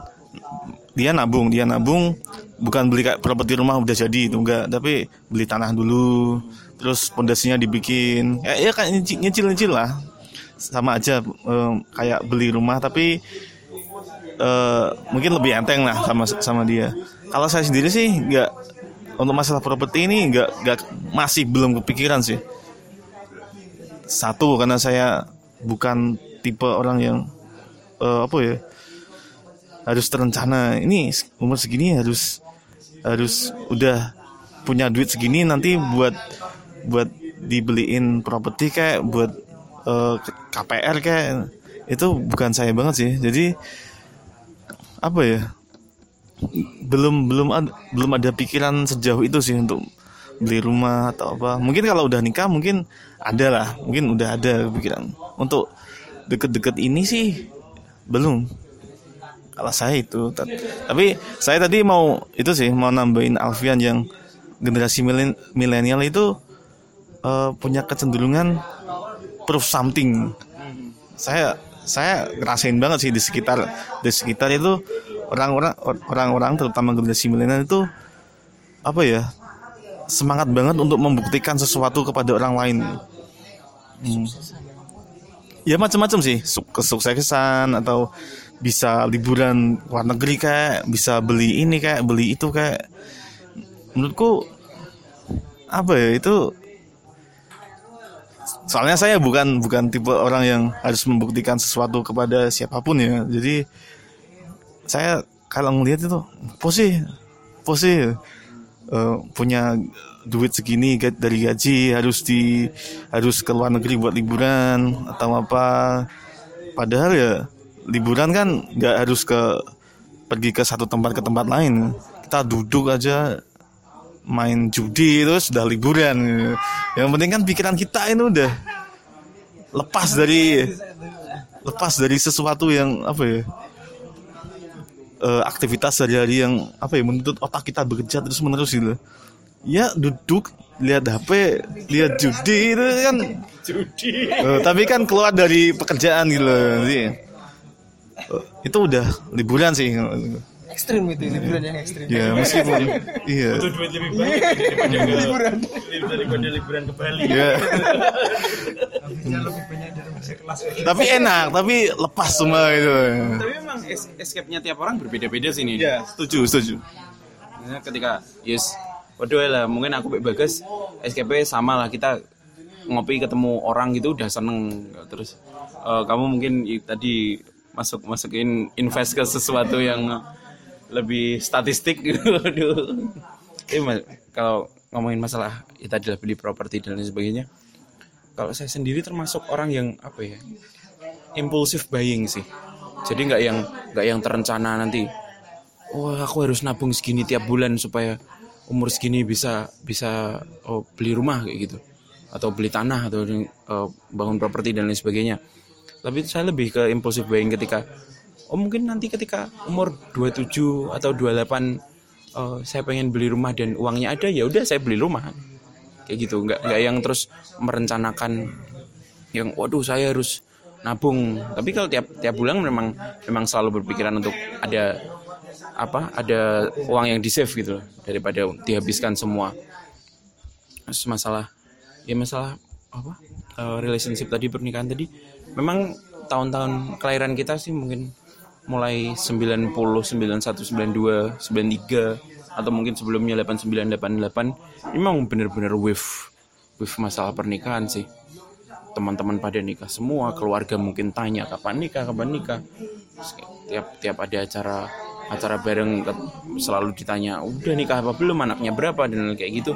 dia nabung, dia nabung bukan beli properti rumah udah jadi itu enggak, tapi beli tanah dulu, terus pondasinya dibikin, ya, ya kayak nyicil, nyicil lah, sama aja eh, kayak beli rumah tapi eh, mungkin lebih enteng lah sama sama dia. Kalau saya sendiri sih nggak untuk masalah properti ini nggak nggak masih belum kepikiran sih. Satu karena saya bukan tipe orang yang eh, apa ya harus terencana. Ini umur segini harus harus udah punya duit segini nanti buat buat dibeliin properti kayak buat eh, KPR kayak itu bukan saya banget sih. Jadi apa ya belum belum ada belum ada pikiran sejauh itu sih untuk beli rumah atau apa. Mungkin kalau udah nikah mungkin ada lah mungkin udah ada pikiran. Untuk deket-deket ini sih belum kalau saya itu Ta- tapi saya tadi mau itu sih mau nambahin Alfian yang generasi milen- milenial itu eh, punya kecenderungan proof something saya saya ngerasain banget sih di sekitar di sekitar itu orang-orang orang-orang terutama generasi milenial itu apa ya semangat banget untuk membuktikan sesuatu kepada orang lain. Hmm. Ya macam-macam sih, Suk- kesuksesan atau bisa liburan luar negeri kayak, bisa beli ini kayak, beli itu kayak. Menurutku apa ya itu soalnya saya bukan bukan tipe orang yang harus membuktikan sesuatu kepada siapa pun ya. Jadi saya kalau ngelihat itu posisi posisi eh, punya duit segini dari gaji harus di harus ke luar negeri buat liburan atau apa. Padahal ya liburan kan nggak harus ke pergi ke satu tempat ke tempat lain. Kita duduk aja main judi terus udah liburan. Yang penting kan pikiran kita ini udah lepas dari lepas dari sesuatu yang apa ya eh, aktivitas sehari-hari yang apa ya menuntut otak kita bekerja terus menerus gitu ya duduk lihat HP lihat judi itu kan. Judi. Tapi kan keluar dari pekerjaan gitu loh Jadi, eh, itu udah liburan sih. Ekstrim itu liburan yang ekstrim. Ya meskipun iya. Duit lebih banyak daripada daripada liburan. Ke Bali. Ya tapi enak tapi lepas semua itu tapi memang es- escape-nya tiap orang berbeda-beda sih ini ya setuju setuju. Misalnya ketika yes waduh lah mungkin aku Mbak bagas SKP sama lah kita ngopi ketemu orang gitu udah seneng. Terus eh, kamu mungkin tadi masuk masukin invest ke sesuatu yang lebih statistik gitu mas- kalau ngomongin masalah ya tadi lah beli properti dan lain sebagainya kalau saya sendiri termasuk orang yang apa ya impulsif buying sih. Jadi nggak yang nggak yang terencana nanti oh aku harus nabung segini tiap bulan supaya umur segini bisa bisa oh, beli rumah kayak gitu. Atau beli tanah atau eh, bangun properti dan lain sebagainya. Tapi saya lebih ke impulsif buying ketika oh mungkin nanti ketika umur 27 atau 28 eh, saya pengen beli rumah dan uangnya ada ya udah saya beli rumah. Kayak gitu. Nggak nggak yang terus merencanakan yang waduh saya harus nabung. Tapi kalau tiap tiap bulan memang memang selalu berpikiran untuk ada apa ada uang yang di save gitu loh, daripada dihabiskan semua. Terus masalah ya masalah apa eh, relationship tadi pernikahan tadi. Memang tahun-tahun kelahiran kita sih mungkin mulai 90 91 92 93 atau mungkin sebelumnya 89 88 ini memang benar-benar wave wave masalah pernikahan sih. Teman-teman pada nikah semua keluarga mungkin tanya kapan nikah? Kapan nikah? Tiap tiap ada acara acara bareng selalu ditanya udah nikah apa belum? Anaknya berapa? Dan kayak gitu.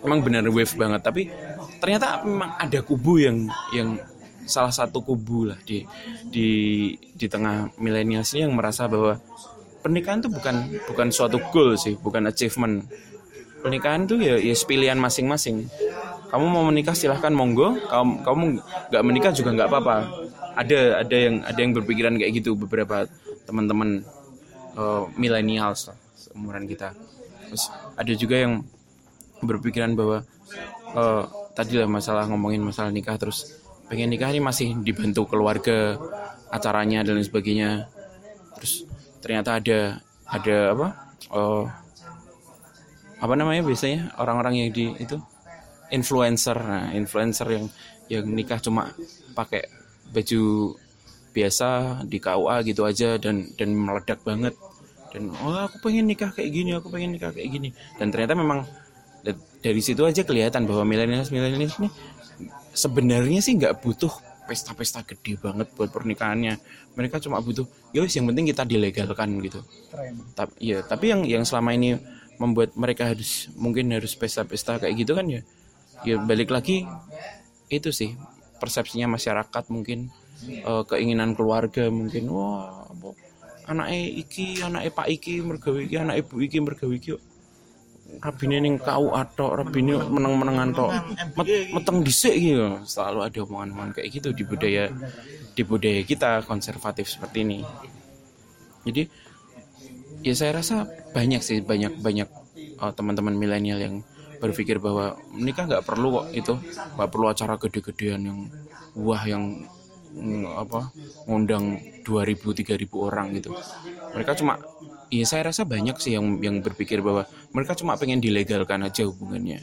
Emang benar wave banget tapi ternyata memang ada kubu yang yang salah satu kubu lah di di di tengah milenial ini yang merasa bahwa pernikahan itu bukan bukan suatu goal sih bukan achievement. Pernikahan itu ya ya pilihan masing-masing. Kamu mau menikah silahkan monggo. Kamu kamu nggak menikah juga nggak apa-apa. Ada ada yang ada yang berpikiran kayak gitu beberapa teman-teman uh, millennials lah, seumuran kita. Terus ada juga yang berpikiran bahwa eh, tadi lah masalah ngomongin masalah nikah terus pengen nikah ini masih dibantu keluarga acaranya dan lain sebagainya. Terus ternyata ada ada apa eh, apa namanya biasanya orang-orang yang di itu influencer. Nah influencer yang yang nikah cuma pakai baju biasa di KUA gitu aja dan dan meledak banget. Dan oh aku pengen nikah kayak gini aku pengen nikah kayak gini. Dan ternyata memang da- dari situ aja kelihatan bahwa milenial milenial ini sebenarnya sih nggak butuh pesta-pesta gede banget buat pernikahannya. Mereka cuma butuh ya yang penting kita dilegalkan gitu. Tapi ya tapi yang yang selama ini membuat mereka harus mungkin harus pesta-pesta kayak gitu kan ya ya balik lagi itu sih persepsinya masyarakat mungkin eh, keinginan keluarga mungkin wah apa? Anaknya iki anaknya pak iki mergawe iki anak ibu iki mergawe iki rabine ning kau atok rabine meneng-menengan tok. Met- meteng dhisik gitu selalu ada omongan-omongan kayak gitu di budaya di budaya kita konservatif seperti ini. Jadi ya saya rasa banyak sih banyak banyak uh, teman-teman milenial yang berpikir bahwa menikah nggak perlu kok itu. Nggak perlu acara gede-gedean yang wah yang apa ngundang 2000 3000 orang gitu. Mereka cuma ya saya rasa banyak sih yang yang berpikir bahwa mereka cuma pengen dilegalkan aja hubungannya.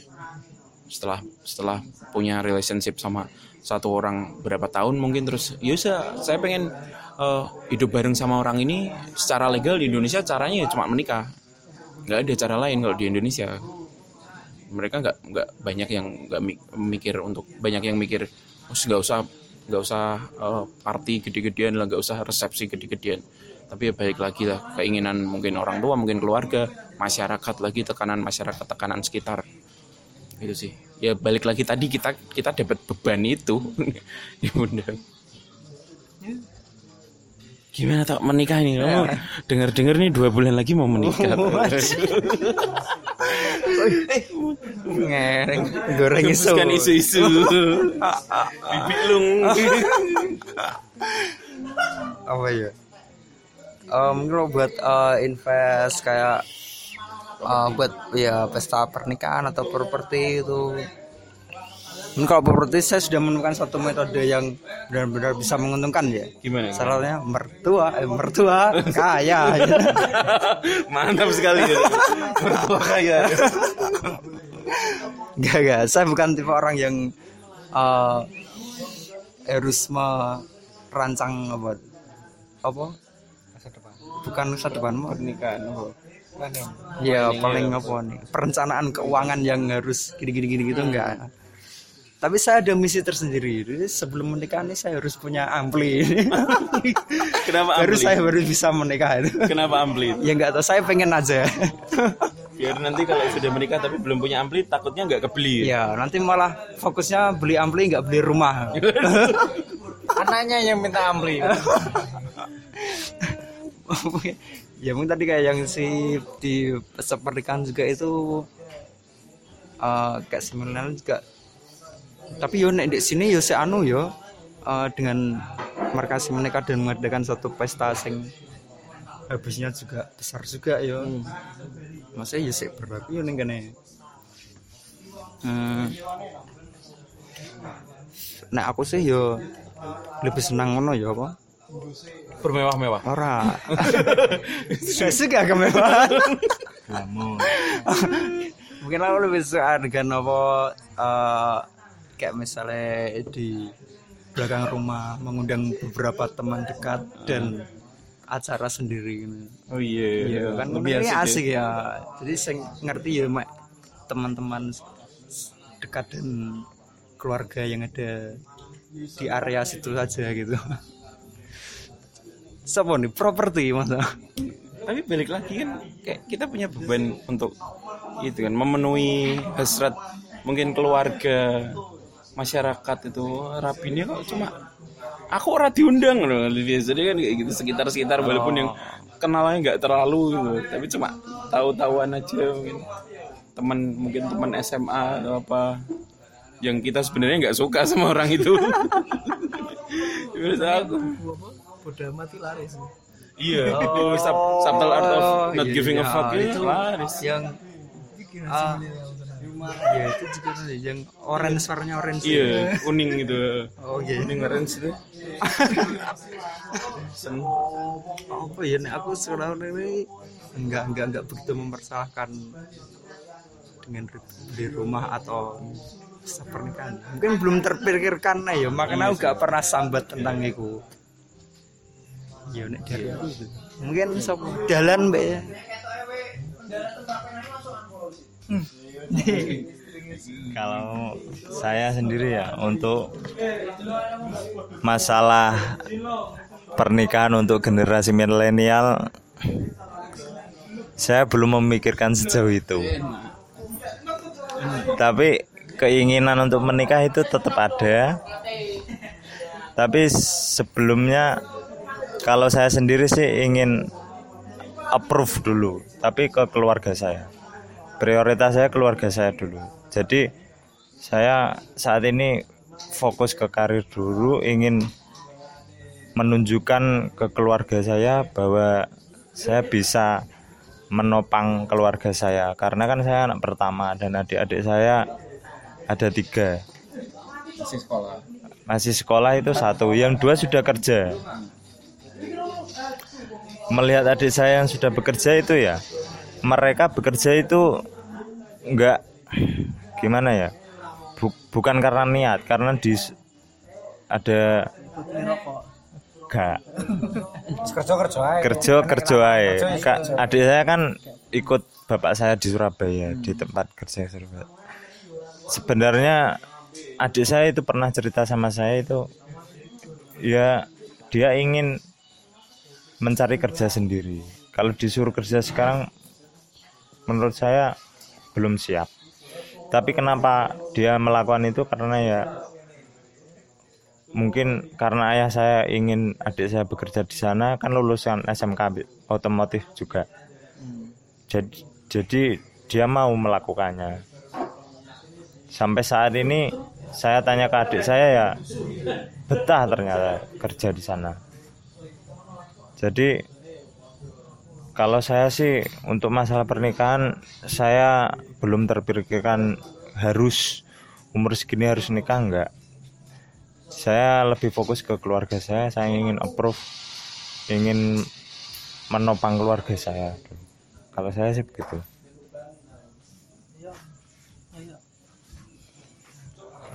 Setelah setelah punya relationship sama satu orang berapa tahun mungkin terus ya udah, saya pengen eh, hidup bareng sama orang ini secara legal di Indonesia caranya ya cuma menikah. Nggak ada cara lain kalau di Indonesia. Mereka nggak nggak banyak yang nggak mi- mikir untuk banyak yang mikir oh nggak usah nggak usah eh, party gede-gedean lah nggak usah resepsi gede-gedean. Tapi ya balik lagi lah keinginan mungkin orang tua mungkin keluarga masyarakat lagi tekanan masyarakat tekanan sekitar. Itu sih. Ya balik lagi tadi kita kita dapat beban itu. Ya bunda. Gimana tak menikah nih kamu dengar dengar nih dua bulan lagi mau menikah ngereng goreng isu. Hembuskan isu-isu. Bibilung apa ya? Mungkin lo buat eh, invest kayak eh, buat ya pesta pernikahan atau properti itu Mungkin kalau properti saya sudah menemukan satu metode yang benar-benar bisa menguntungkan ya. Gimana salahnya mertua eh, mertua kaya. Mantap sekali ya. mertua kaya? Gak, gak. Saya bukan tipe orang yang eh, harus merancang apa apa? Bukan masa depan mau pernikahan oh. ya paling apa nih? Perencanaan keuangan yang harus gini gini gini gitu enggak tapi saya ada misi tersendiri. Jadi sebelum menikah nih saya harus punya ampli. Kenapa baru ampli? saya baru bisa menikah itu. Kenapa ampli? Ya enggak tahu saya pengen aja. Biar nanti kalau sudah menikah tapi belum punya ampli takutnya nggak kebeli. Ya nanti malah fokusnya beli ampli nggak beli rumah. Anaknya yang minta ampli. ya mungkin tadi kayak yang si di pernikahan juga itu eh kayak seminar juga tapi yo nek di sini yo si anu yo eh, dengan mereka si menikah dan mengadakan satu pesta sing habisnya juga besar juga yo maksudnya yo sih berlaku yo ning kene hmm. nah aku sih yo lebih senang ngono yo apa bermewah-mewah Ora. Saya suka kemewahan. Mungkin aku lebih suka dengan apa eh, kayak misalnya di belakang rumah mengundang beberapa teman dekat dan acara sendiri gitu. oh iya Iya kan lebih ini asik, ya. asik ya. Jadi saya ngerti ya mak teman-teman dekat dan keluarga yang ada di area situ saja gitu. Siapa nih properti masa? tapi balik lagi kan kayak kita punya beban untuk itu kan memenuhi hasrat mungkin keluarga masyarakat itu rapinnya kok cuma aku ora diundang loh biasanya kan kayak gitu sekitar-sekitar walaupun yang kenalnya nggak terlalu gitu tapi cuma tahu-tahuan aja mungkin. Teman mungkin teman SMA atau apa yang kita sebenarnya nggak suka sama orang itu. Menurut aku. Bodoh mati laris. Iya, itu sub- subtle art of not iya, giving a iya, fuck itu itu laris. yang ah, ya itu juga yang orange warnanya orange Iya, kuning gitu. oh iya Kuning orange itu. Sen. apa ya nek aku sekarang ini enggak enggak enggak begitu mempersalahkan dengan beli rumah atau pernikahan mungkin belum terpikirkan nah ya makanya aku gak pernah sambat tentang itu ya nek dari aku itu. mungkin sop dalan mbak ya Kalau saya sendiri ya untuk masalah pernikahan untuk generasi milenial saya belum memikirkan sejauh itu. Tapi keinginan untuk menikah itu tetap ada. Tapi sebelumnya kalau saya sendiri sih ingin approve dulu tapi ke keluarga saya prioritas saya keluarga saya dulu. Jadi saya saat ini fokus ke karir dulu ingin menunjukkan ke keluarga saya bahwa saya bisa menopang keluarga saya. Karena kan saya anak pertama dan adik-adik saya ada tiga. Masih sekolah. masih sekolah itu satu. Yang dua sudah kerja. Melihat adik saya yang sudah bekerja itu ya mereka bekerja itu enggak gimana ya Bu- bukan karena niat karena di ada enggak kerja kerja ae. kerja kerja ae. Kak, adik saya kan ikut bapak saya di Surabaya di tempat kerja Surabaya. Sebenarnya adik saya itu pernah cerita sama saya itu ya dia ingin mencari kerja sendiri. Kalau disuruh kerja sekarang menurut saya belum siap. Tapi kenapa dia melakukan itu? Karena ya mungkin karena ayah saya ingin adik saya bekerja di sana kan lulusan SMK otomotif juga. Jadi jadi dia mau melakukannya. Sampai saat ini saya tanya ke adik saya ya betah ternyata kerja di sana. Jadi kalau saya sih untuk masalah pernikahan saya belum terpikirkan harus umur segini harus nikah enggak. Saya lebih fokus ke keluarga saya saya ingin approve ingin menopang keluarga saya. Kalau saya sih begitu.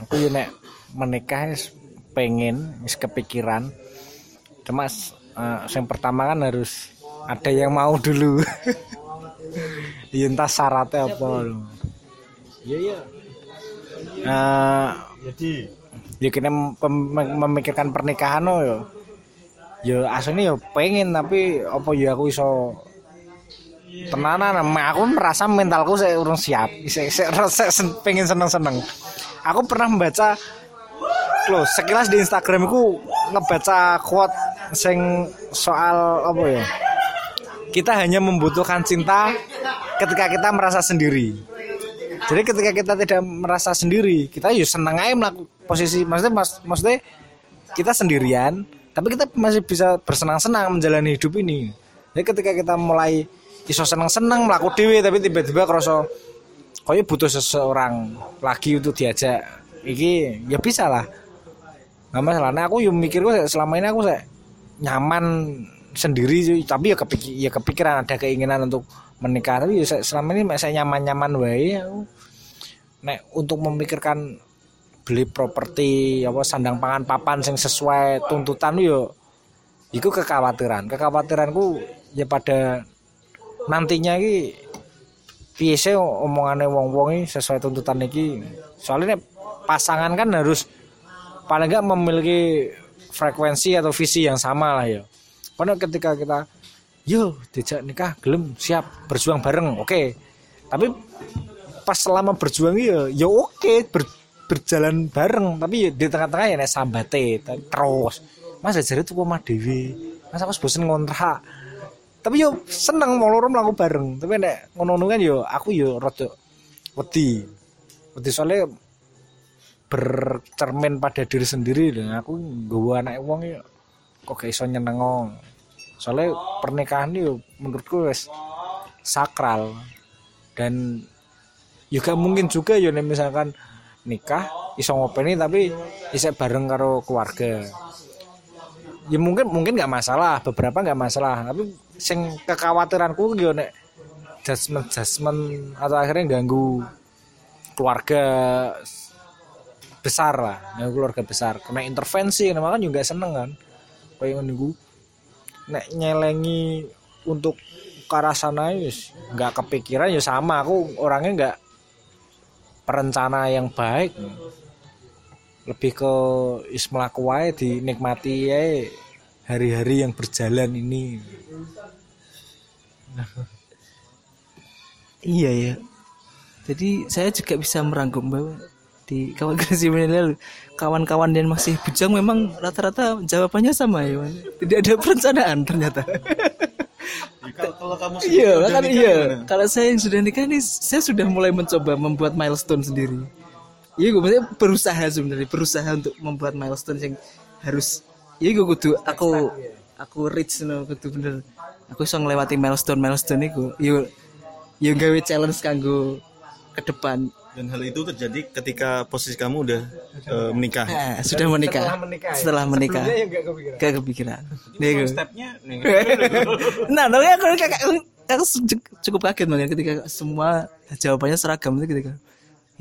Aku ya nek menikah pengen wis kepikiran. Cuma eh, yang pertama kan harus ada yang mau dulu. Ya entah syaratnya apa. Lho. iya iya. Eh, jadi. ya kini mem- mem- memikirkan pernikahan no yo ya aslinya ya pengen tapi apa ya aku iso tenanan. Aku merasa mentalku saya urung siap. Saya, saya, saya sen- pengen seneng seneng aku pernah membaca lo sekilas di Instagramku ngebaca quote sing soal apa ya kita hanya membutuhkan cinta ketika kita merasa sendiri jadi ketika kita tidak merasa sendiri, kita ya senang aja melakukan posisi maksudnya mas, maksudnya kita sendirian, tapi kita masih bisa bersenang-senang menjalani hidup ini. Jadi ketika kita mulai iso senang-senang melakukan dewi tapi tiba-tiba kerasa koyo butuh seseorang lagi untuk diajak. Iki ya bisa lah. Nggak masalah. Nah, aku yang mikirku selama ini aku saya nyaman sendiri tapi ya kepikir ya kepikiran ada keinginan untuk menikah. Tapi ya selama ini saya nyaman-nyaman wae. Nek untuk memikirkan beli properti apa sandang pangan papan sing sesuai tuntutan yo iku kekhawatiran. Kekhawatiranku ya pada nantinya iki piye sih omongane wong-wong sesuai tuntutan iki. Soalnya pasangan kan harus paling enggak memiliki frekuensi atau visi yang sama lah ya karena ketika kita yo dijak nikah gelem siap berjuang bareng. Oke. Tapi pas selama berjuang ya ya oke ber- berjalan bareng. Tapi ya di tengah-tengah ya sambate terus. Mas jare tuh omah dhewe. Mas aku bosen ngontrak. Tapi yo seneng mau loro mlaku bareng. Tapi nek ngono kan yo aku yo rada wedi. Wedi soalnya bercermin pada diri sendiri. Dan aku nggawa anak wong ya kok gak iso nyenengo soalnya pernikahan itu menurutku wes sakral. Dan juga mungkin juga ya nek misalkan nikah iso ngopeni tapi isek bareng karo keluarga. Ya mungkin mungkin nggak masalah beberapa nggak masalah. Tapi sing kekhawatiranku yo nek judgement judgement atau akhirnya ganggu keluarga besar lah keluarga besar. Kena intervensi kan juga seneng kan kayak nunggu nek nyelengi untuk ke arah nggak kepikiran ya sama. Aku orangnya nggak perencana yang baik. Lebih ke is melaku wae dinikmati ya hari-hari yang berjalan ini. Iya ya. Jadi saya juga bisa merangkum bahwa di kawan generasi milenial kawan-kawan yang masih bujang memang rata-rata jawabannya sama ya. Mas. Tidak ada perencanaan ternyata. Kalau kamu Iya, kan iya. Kalau saya yang sudah nikah nih, saya sudah mulai mencoba membuat milestone sendiri. Iya, gue maksudnya berusaha sebenarnya, berusaha untuk membuat milestone yang harus. Iya, gue kudu aku aku reach no, kudu bener. Aku bisa ngelewati milestone milestone itu. Yo, yo gawe challenge kanggo ke depan. Dan hal itu terjadi ketika posisi kamu udah eh, menikah. Nah, sudah menikah. Setelah menikah. Gak kepikiran. Nih, gue. stepnya nih nah, makanya aku, aku, aku, aku cu- cukup kaget banget ketika semua jawabannya seragam itu ketika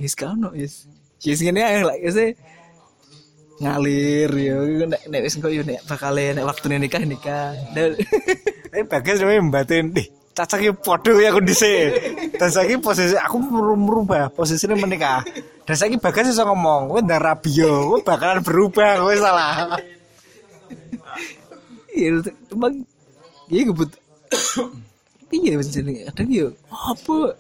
yes kau no yes yes gini aja lah yes ngalir ya nek nek wis engko yo nek bakal nek waktu nikah nikah Dan- Eh bagas namanya membatin Dih cacak ya podo ya kondisi. Dan saya posisi Aku mer- merubah Posisinya menikah. Dan saya bagas bisa ngomong Gue udah rabio Gue bakalan berubah Gue salah. Iya emang iya gue but iya jadi kadang yo apa?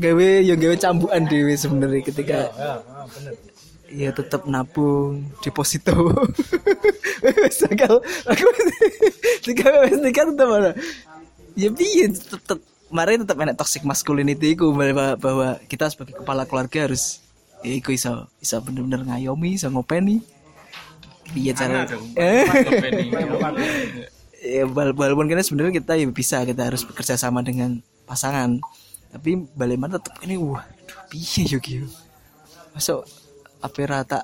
Gawe yo gawe cambukan dewe sebenarnya ketika Iya tetap nabung deposito. Akal aku tiga wes nikah tetap mana? Ya piye tetap kemarin tetap enak toxic masculinity iku bahwa, bahwa kita sebagai kepala keluarga harus ya iku iso iso bener-bener ngayomi iso ngopeni. Piye cara ya wal- walaupun kan sebenarnya kita ya bisa kita harus bekerja sama dengan pasangan tapi balik mana tetap ini wah piye yo ki masuk apa rata.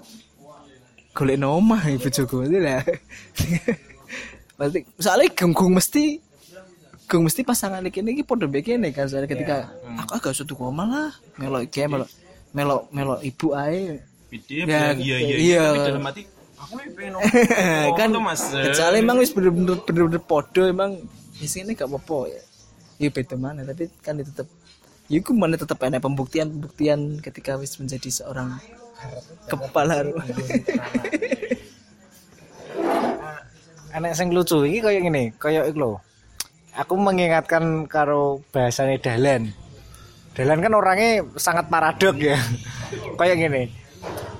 Golek nomah ibu Joko itu lah. Pasti soalnya genggung mesti geng mesti pasangan iki ini podo begini kan soalnya ketika aku agak suatu koma lah. Melok iki melok melok melok ibu ae. Ya, iya iya iya. Dalam hati aku pengen kan mas? kecuali emang wis bener-bener bener-bener podo emang di sini gak apa-apa ya. Ya beda mana tapi kan tetap ya itu mana tetap ada pembuktian pembuktian ketika wis menjadi seorang kepala rumah Enak sing lucu Ini kayak gini Kayak iku lho. Aku mengingatkan karo bahasanya Dahlan. Dahlan kan orangnya sangat paradok ya. Kayak gini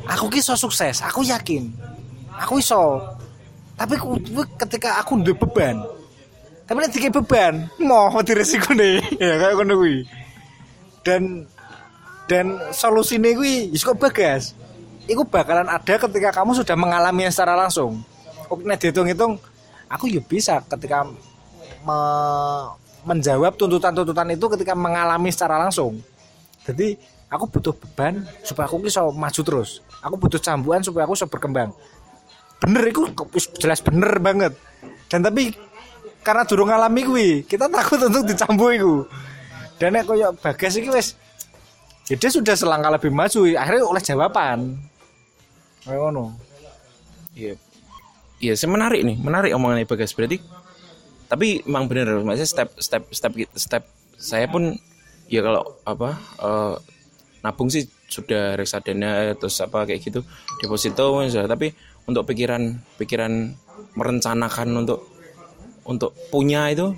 Aku ki sukses Aku yakin. Aku iso. Tapi ketika aku udah beban. Tapi nek beban Mau resiko nih. Ya kayak ngono kuwi. Dan dan solusinya gue ya kok bagas? Itu bakalan ada ketika kamu sudah mengalami secara langsung. Oke nah dihitung-hitung aku ya bisa ketika me- menjawab tuntutan-tuntutan itu ketika mengalami secara langsung. Jadi aku butuh beban supaya aku bisa maju terus. Aku butuh cambuan supaya aku bisa berkembang. Bener itu jelas bener banget. Dan tapi karena durung ngalami gue kita takut untuk dicambu itu dan nek koyo bagas iki wis ya dia sudah selangkah lebih maju akhirnya oleh jawaban kayak ngono Iya. Iya, saya menarik nih, menarik omongannya Bagas berarti. Tapi emang bener, maksudnya step step step step saya pun ya kalau apa eh, nabung sih sudah reksadana terus apa kayak gitu deposito sudah tapi untuk pikiran pikiran merencanakan untuk untuk punya itu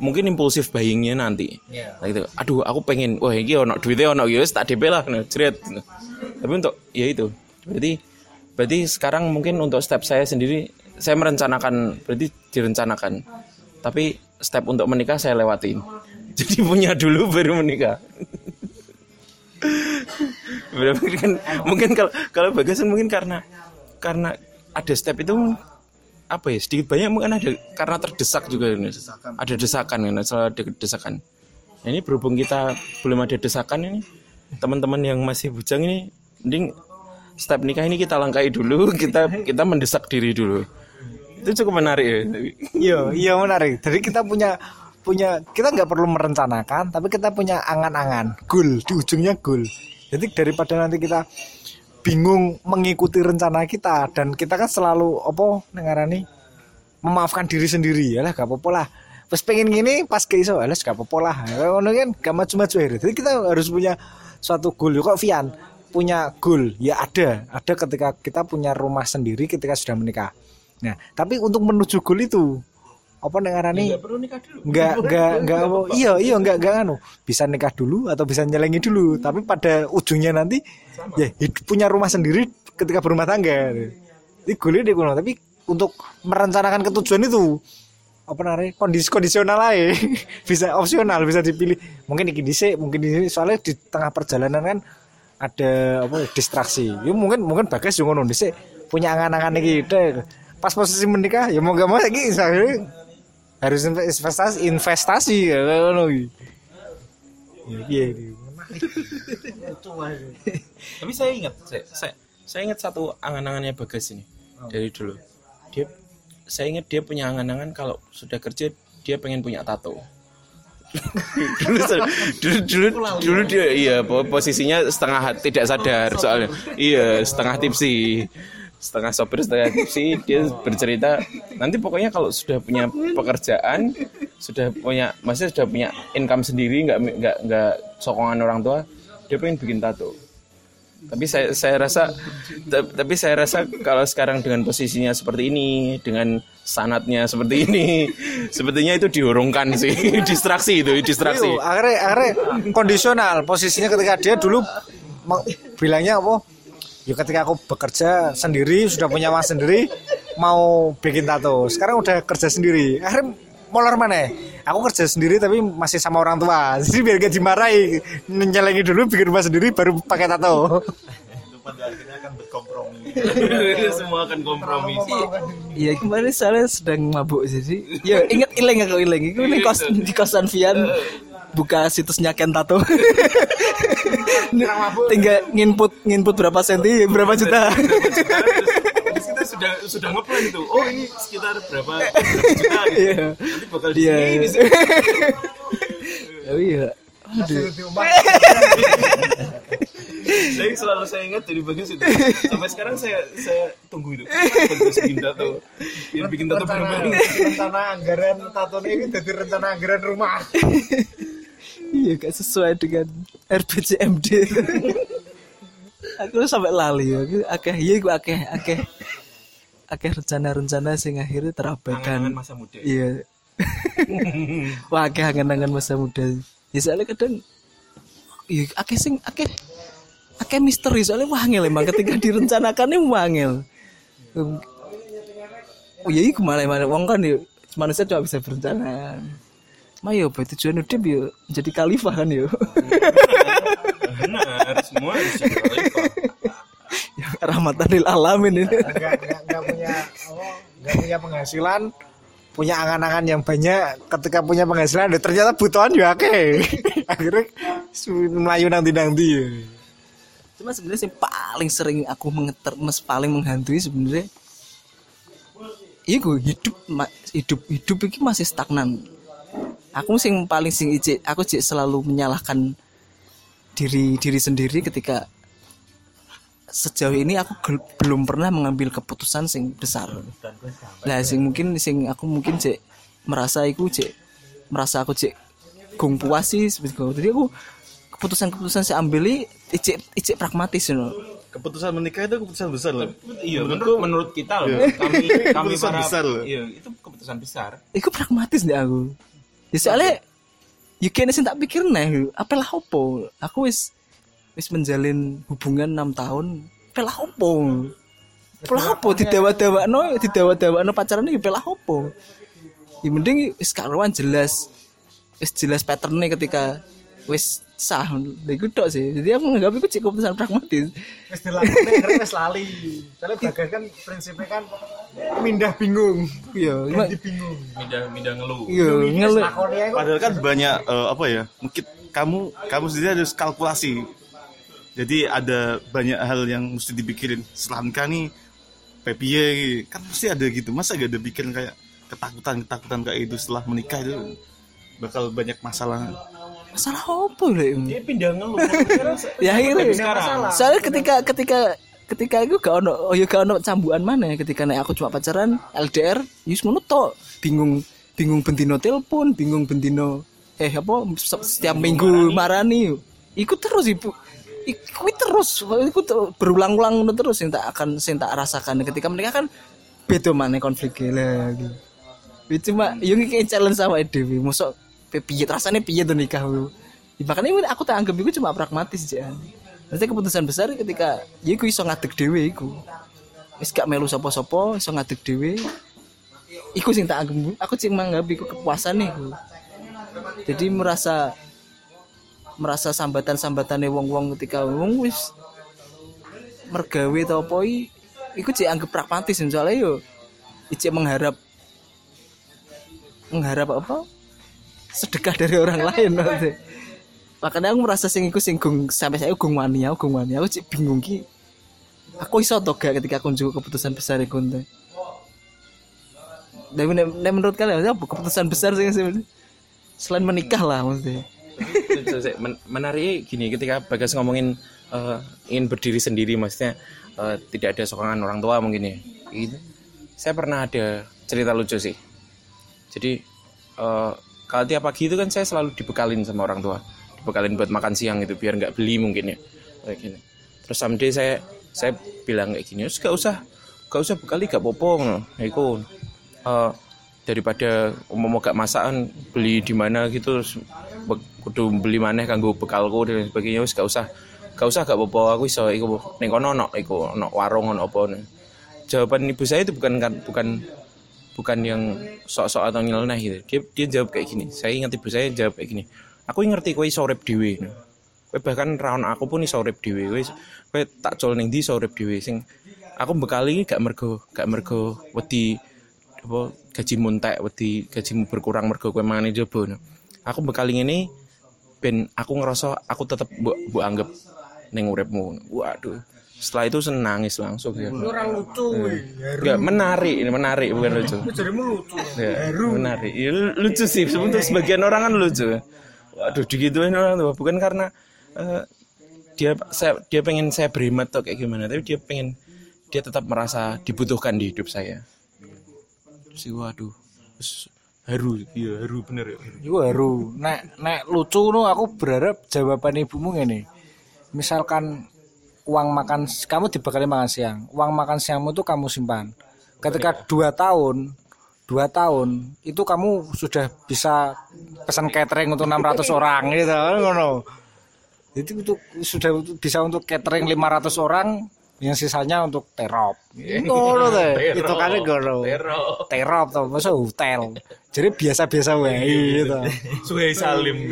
mungkin impulsif buyingnya nanti. Nah, gitu. aduh aku pengen wah ini ono duitnya ono wis tak DP lah jret. tapi untuk ya itu. Berarti berarti sekarang mungkin untuk step saya sendiri saya merencanakan berarti direncanakan. Tapi step untuk menikah saya lewatin jadi punya dulu baru menikah. Kan mungkin kalau kalau bagasan mungkin karena karena ada step itu apa ya sedikit banyak mungkin ada karena terdesak juga ini. Ada desakan kan selalu ada desakan. Nah, ini berhubung kita belum ada desakan ini teman-teman yang masih bujang ini mending step nikah ini kita langkai dulu kita kita mendesak diri dulu. Itu cukup menarik ya. Iya iya menarik. Jadi kita punya punya kita nggak perlu merencanakan tapi kita punya angan-angan goal di ujungnya goal. Jadi daripada nanti kita bingung mengikuti rencana kita. Dan kita kan selalu apa nengarani memaafkan diri sendiri. Ya lah gak apa-apa lah. Pas pengen gini pas ke iso alas gak apa-apa lah. Ya, ngono kan gak maju-maju jadi kita harus punya suatu goal. Kok Vian punya goal? Ya ada. Ada ketika kita punya rumah sendiri ketika sudah menikah. Nah tapi untuk menuju goal itu apa nek ngarani Nggak perlu nikah dulu. nggak nggak nggak iya iya nggak nggak anu. Bisa nikah dulu atau bisa nyelengi dulu. Tapi pada ujungnya nanti ya hidup, punya rumah sendiri ketika berumah tangga. Ini gue deh kuno tapi untuk merencanakan ketujuan itu apa namanya kondisi kondisional aja. Bisa opsional bisa dipilih. Mungkin ini dhisik mungkin ini soalnya di tengah perjalanan kan ada apa ya, distraksi. Ya mungkin mungkin bagas juga ngono dhisik punya angan-angan iki. Pas posisi menikah ya mau gak mau lagi harus investasi investasi ya iki. Ya, iya iya. Tapi saya ingat, saya, saya, saya ingat satu angan-angannya Bagas ini dari dulu. Dia, saya ingat dia punya angan-angan kalau sudah kerja dia pengen punya tato. dulu, dulu dulu dulu dia iya po- posisinya setengah tidak sadar soalnya. Iya setengah tipsi setengah sopir setengah tipsi dia bercerita nanti pokoknya kalau sudah punya pekerjaan sudah punya masih sudah punya income sendiri nggak nggak nggak sokongan orang tua dia pengen bikin tato. Tapi saya saya rasa ta- tapi saya rasa kalau sekarang dengan posisinya seperti ini dengan sanatnya seperti ini sepertinya itu diurungkan sih distraksi itu distraksi. Akhirnya akhirnya kondisional posisinya ketika dia dulu bilangnya apa ya ketika aku bekerja sendiri sudah punya uang sendiri mau bikin tato. Sekarang udah kerja sendiri. Akhirnya molor mana aku kerja sendiri tapi masih sama orang tua. Jadi biar gak dimarahi nyelengi dulu bikin rumah sendiri baru pakai tato. Itu pada akhirnya akan berkompromi semua akan kompromi Iya kemarin saya sedang mabuk jadi ya inget ileng aku ileng itu di kos di kosan Vian buka situsnya Ken Tato. Tinggal nginput nginput berapa senti berapa juta. Kita sudah sudah ngeplan itu oh ini sekitar berapa, berapa juta Iya. nanti bakal di Iya. sini di sini. Oh iya. Aduh Jadi selalu saya ingat dari bagus itu. Sampai sekarang saya saya tunggu itu. Bagus bikin tato biar bikin tato rencana anggaran tato ini jadi rencana anggaran rumah. Iya gak sesuai dengan RPJMD aku sampai lali ya. Aku akeh iya gue akeh akeh. Akeh rencana-rencana sing akhirnya terabaikan masa muda. Iya. Wah, akeh angan-angan masa muda. Ya soalnya kadang iya akeh sing akeh akeh misteri soalnya wangel emang ketika direncanakan ini wangel. Um, Oh iya iku malah malah wong kan ya manusia cuma bisa berencana. Ma yo apa tujuan hidup yo jadi khalifah kan yo. benar semua. Ya, Rahmatan lil alamin ini. nggak punya apa nggak punya penghasilan punya angan-angan yang banyak ketika punya penghasilan ada ternyata butuhan juga oke akhirnya melayu nanti nanti Cuma sebenarnya yang paling sering aku mengeter, mes paling menghantui sebenarnya iya gue hidup hidup hidup ini masih stagnan. Aku sing paling sing ijik, aku selalu menyalahkan diri diri sendiri ketika sejauh ini aku gel- belum pernah mengambil keputusan sing besar. Nah, sing mungkin sing aku mungkin cik merasa aku cik merasa aku cik gung puas sih. Jadi aku keputusan-keputusan saya ambil ini icik icik pragmatis you know. keputusan menikah itu keputusan besar loh iya menurut menurut kita loh kami kami Keputusan para besar loh. iya itu keputusan besar Iku pragmatis nih aku. Ya soalnya you kene sing tak pikir nih, apalah opo? Aku wis wis menjalin hubungan enam tahun, apalah opo? Apalah opo didewa-dewakno, didewa-dewakno pacaran iki apalah opo? Ya mending wis karuan jelas wis jelas patternnya ketika wis sah. Iku tok sih. Jadi aku nganggap iku cek keputusan pragmatis. wis dilakukan wis lali. Soalnya bagas kan prinsipnya kan mindah bingung. Iya, ganti bingung. Mindah mindah ngeluh. Iya ngelu. lakonnya itu padahal kan banyak eh, apa ya mungkin kamu kamu sendiri harus kalkulasi. Jadi ada banyak hal yang mesti dipikirin. Setelah nikah nih PPY kan pasti ada gitu. Masa gak ada pikiran kayak ketakutan ketakutan kayak itu setelah menikah itu bakal banyak masalah Masalah opo lho? dia pindah ngeluh ya akhirnya sekarang. Soalnya ketika ketika ketika itu gak ono oh ya gak ono cambukan mana ketika naik aku cuma pacaran LDR yus ngono tok. Bingung bingung bendino telepon bingung bendino eh apa se- setiap minggu marani. ikut terus ibu. Ikut terus ikut berulang-ulang ngono terus yang tak akan yang tak rasakan. Ketika mereka kan beda mana konfliknya lagi Ya cuma yo kayak challenge sama Dewi. Mosok pe- piye rasanya piye tuh nikah lu? Ya, makanya aku tak anggap itu cuma pragmatis aja Maksudnya keputusan besar ketika ya iku iso ngadeg dhewe iku. Wis gak melu sapa-sapa iso ngadeg dhewe. Iku sing tak anggap aku sing menganggap iku kepuasan iku. Jadi merasa merasa sambatan-sambatane wong-wong ketika wong wis mergawe atau apa iku cek anggap pragmatis soalnya yo cek mengharap mengharap apa sedekah dari orang lain maksudnya. makanya aku merasa sing iku sing gung sampai saya gung wani aku gung wani. Aku cek bingung ki aku iso atau gak ketika aku juga keputusan besar iku ente. dan nek- menurut kalian apa keputusan besar sih sih- selain menikah lah maksudnya. Menarik gini ketika Bagas ngomongin eh, ingin berdiri sendiri maksudnya eh, tidak ada sokongan orang tua mungkin ya. Saya pernah ada cerita lucu sih. Jadi eh, kalau tiap pagi itu kan saya selalu dibekalin sama orang tua. Dibekalin buat makan siang gitu biar nggak beli mungkin ya. Kayak gini. Terus someday saya saya bilang kayak gini gak usah gak usah bekali gak popo ngono. Iku. Eh, daripada umum gak masakan beli di mana gitu kudu beli maneh kanggo bekalku dan sebagainya wis gak usah gak usah gak apa-apa aku iso iku. Ning kono ono iku ono warung ono apa jawaban ibu saya itu bukan kan bukan bukan yang sok-sok atau nyeleneh gitu. Dia dia jawab kayak gini. Saya ingat ibu saya jawab kayak gini. Aku ngerti kowe iso urip dhewe. Kowe bahkan raon aku pun iso urip dhewe. Kowe kowe tak col ning ndi iso urip dhewe. Sing aku bekali gak mergo gak mergo wedi apa gaji muntek wedi gajimu berkurang mergo kowe mangane jaba. Aku bekali ngene ben aku ngerasa aku tetep mbok mbok anggap ning uripmu. Waduh setelah itu senangis langsung ya. Orang lucu. Enggak menarik ini menarik bukan lucu. Jarimu lucu. ya, menarik. Ya, lucu sih untuk sebagian orang kan lucu. Waduh digituin orang tua bukan karena eh, dia saya dia pengen saya berhemat atau kayak gimana tapi dia pengen dia tetap merasa dibutuhkan di hidup saya. Sih waduh terus haru iya haru bener ya Iku haru. Nek nek lucu no aku berharap jawaban ibumu ngene. Misalkan uang makan kamu dibekali makan siang, uang makan siangmu itu kamu simpan. Ketika dua tahun, dua tahun itu kamu sudah bisa pesan catering untuk 600 orang gitu ngono. Itu itu sudah bisa untuk catering 500 orang yang sisanya untuk terop. Ngono teh. Itu kan ngono. Terop tuh, masa hotel. Jadi biasa-biasa wae gitu. Suhai Salim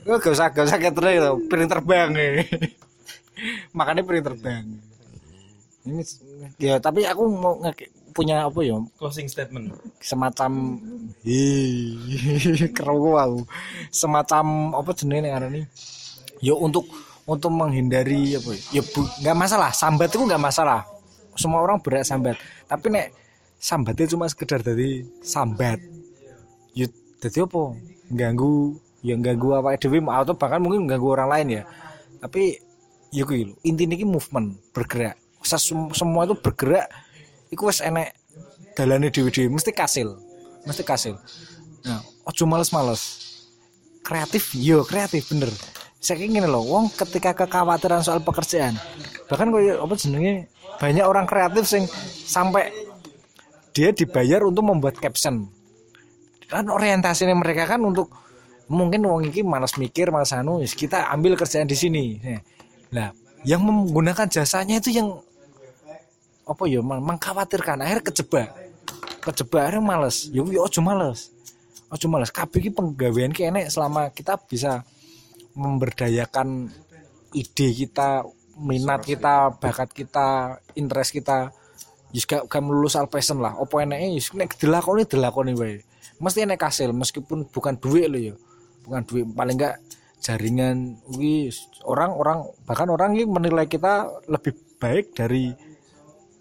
Gue gak usah gak usah catering gitu, piring terbang nih. Makanya piring terbang. Ini ya tapi aku mau punya apa ya? Closing statement. Semacam hi keru aku semacam apa jenenge nek nih ya untuk untuk menghindari apa ya? Ya bu, nggak masalah. Sambat itu nggak masalah. Semua orang berat sambat. Tapi nek sambatnya cuma sekedar dari sambat. Ya jadi apa? Ganggu yang ganggu apa dewi atau bahkan mungkin ganggu orang lain ya. Tapi ya kuwi lho intinya ini movement bergerak. Ses- semua itu bergerak iku wis enek dalane dhewe-dhewe mesti kasil mesti kasil. Nah ojo males-males. Kreatif yo kreatif bener. Saya ngene loh wong ketika kekhawatiran soal pekerjaan bahkan koyo apa jenenge banyak orang kreatif sing sampai dia dibayar untuk membuat caption. Kan orientasinya mereka kan untuk mungkin wong iki malas mikir malas anu kita ambil kerjaan di sini nah yang menggunakan jasanya itu yang apa ya meng- mengkhawatirkan. Akhirnya kejebak. Kejebak akhirnya males. Ya ya ojo males. Ojo males. Kabeh iki penggawean ki enek selama kita bisa memberdayakan ide kita minat kita bakat kita interest kita. Yus gak, gak melulu soal passion lah. Opo enaknya yus nek dilakoni dilakoni wae. Mesti enek hasil meskipun bukan duit lo ya. Bukan duit paling enggak jaringan wis orang-orang bahkan orang ini menilai kita lebih baik dari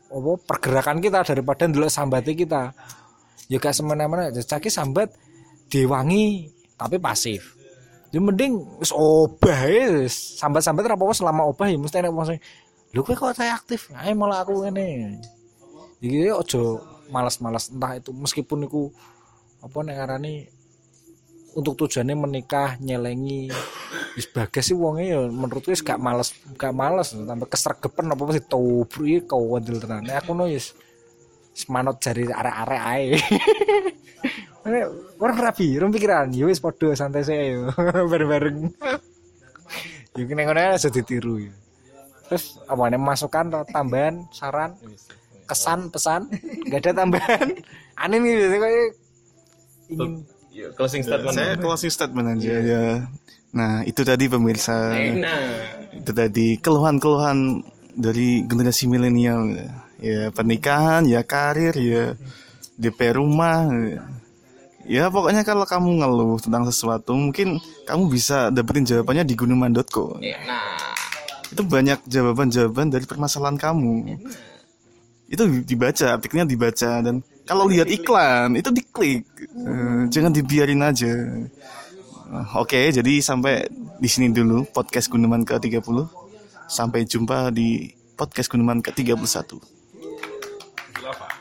apa pergerakan kita daripada dulu sambatnya kita. Ya gak semena-mena caki sambat diwangi tapi pasif. Ya mending wis obah ya sambat-sambat apa-apa selama obah ya mesti enak wong sing kok saya aktif? Ayo malah aku ngene. Iki ojo malas-malas entah itu meskipun iku apa nek ngarani untuk tujuannya menikah nyelengi wis bagas sih wonge ya menurutku wis gak males gak males tambah kesregepen apa sih tobru iki kau wadil tenan aku no wis semanot jari arek-arek ae. Orang rapi, orang pikiran, yo wis padha santai saya yo bareng-bareng. yo kene ngono aja ditiru yo. Terus apa nih masukan tambahan saran kesan pesan nggak ada tambahan aneh nih biasanya ingin closing statement Saya closing statement aja ya. Nah, itu tadi pemirsa. Itu tadi keluhan-keluhan dari generasi milenial. Ya, pernikahan, ya karir, ya DP rumah. Ya, pokoknya kalau kamu ngeluh tentang sesuatu, mungkin kamu bisa dapetin jawabannya di gunuman.co. Itu banyak jawaban-jawaban dari permasalahan kamu. Itu dibaca, artikelnya dibaca dan kalau lihat iklan itu diklik uh, eh, jangan dibiarin aja. Uh, oke okay, jadi sampai di sini dulu podcast gunungan ke 30 sampai jumpa di podcast gunungan ke 31 Lava.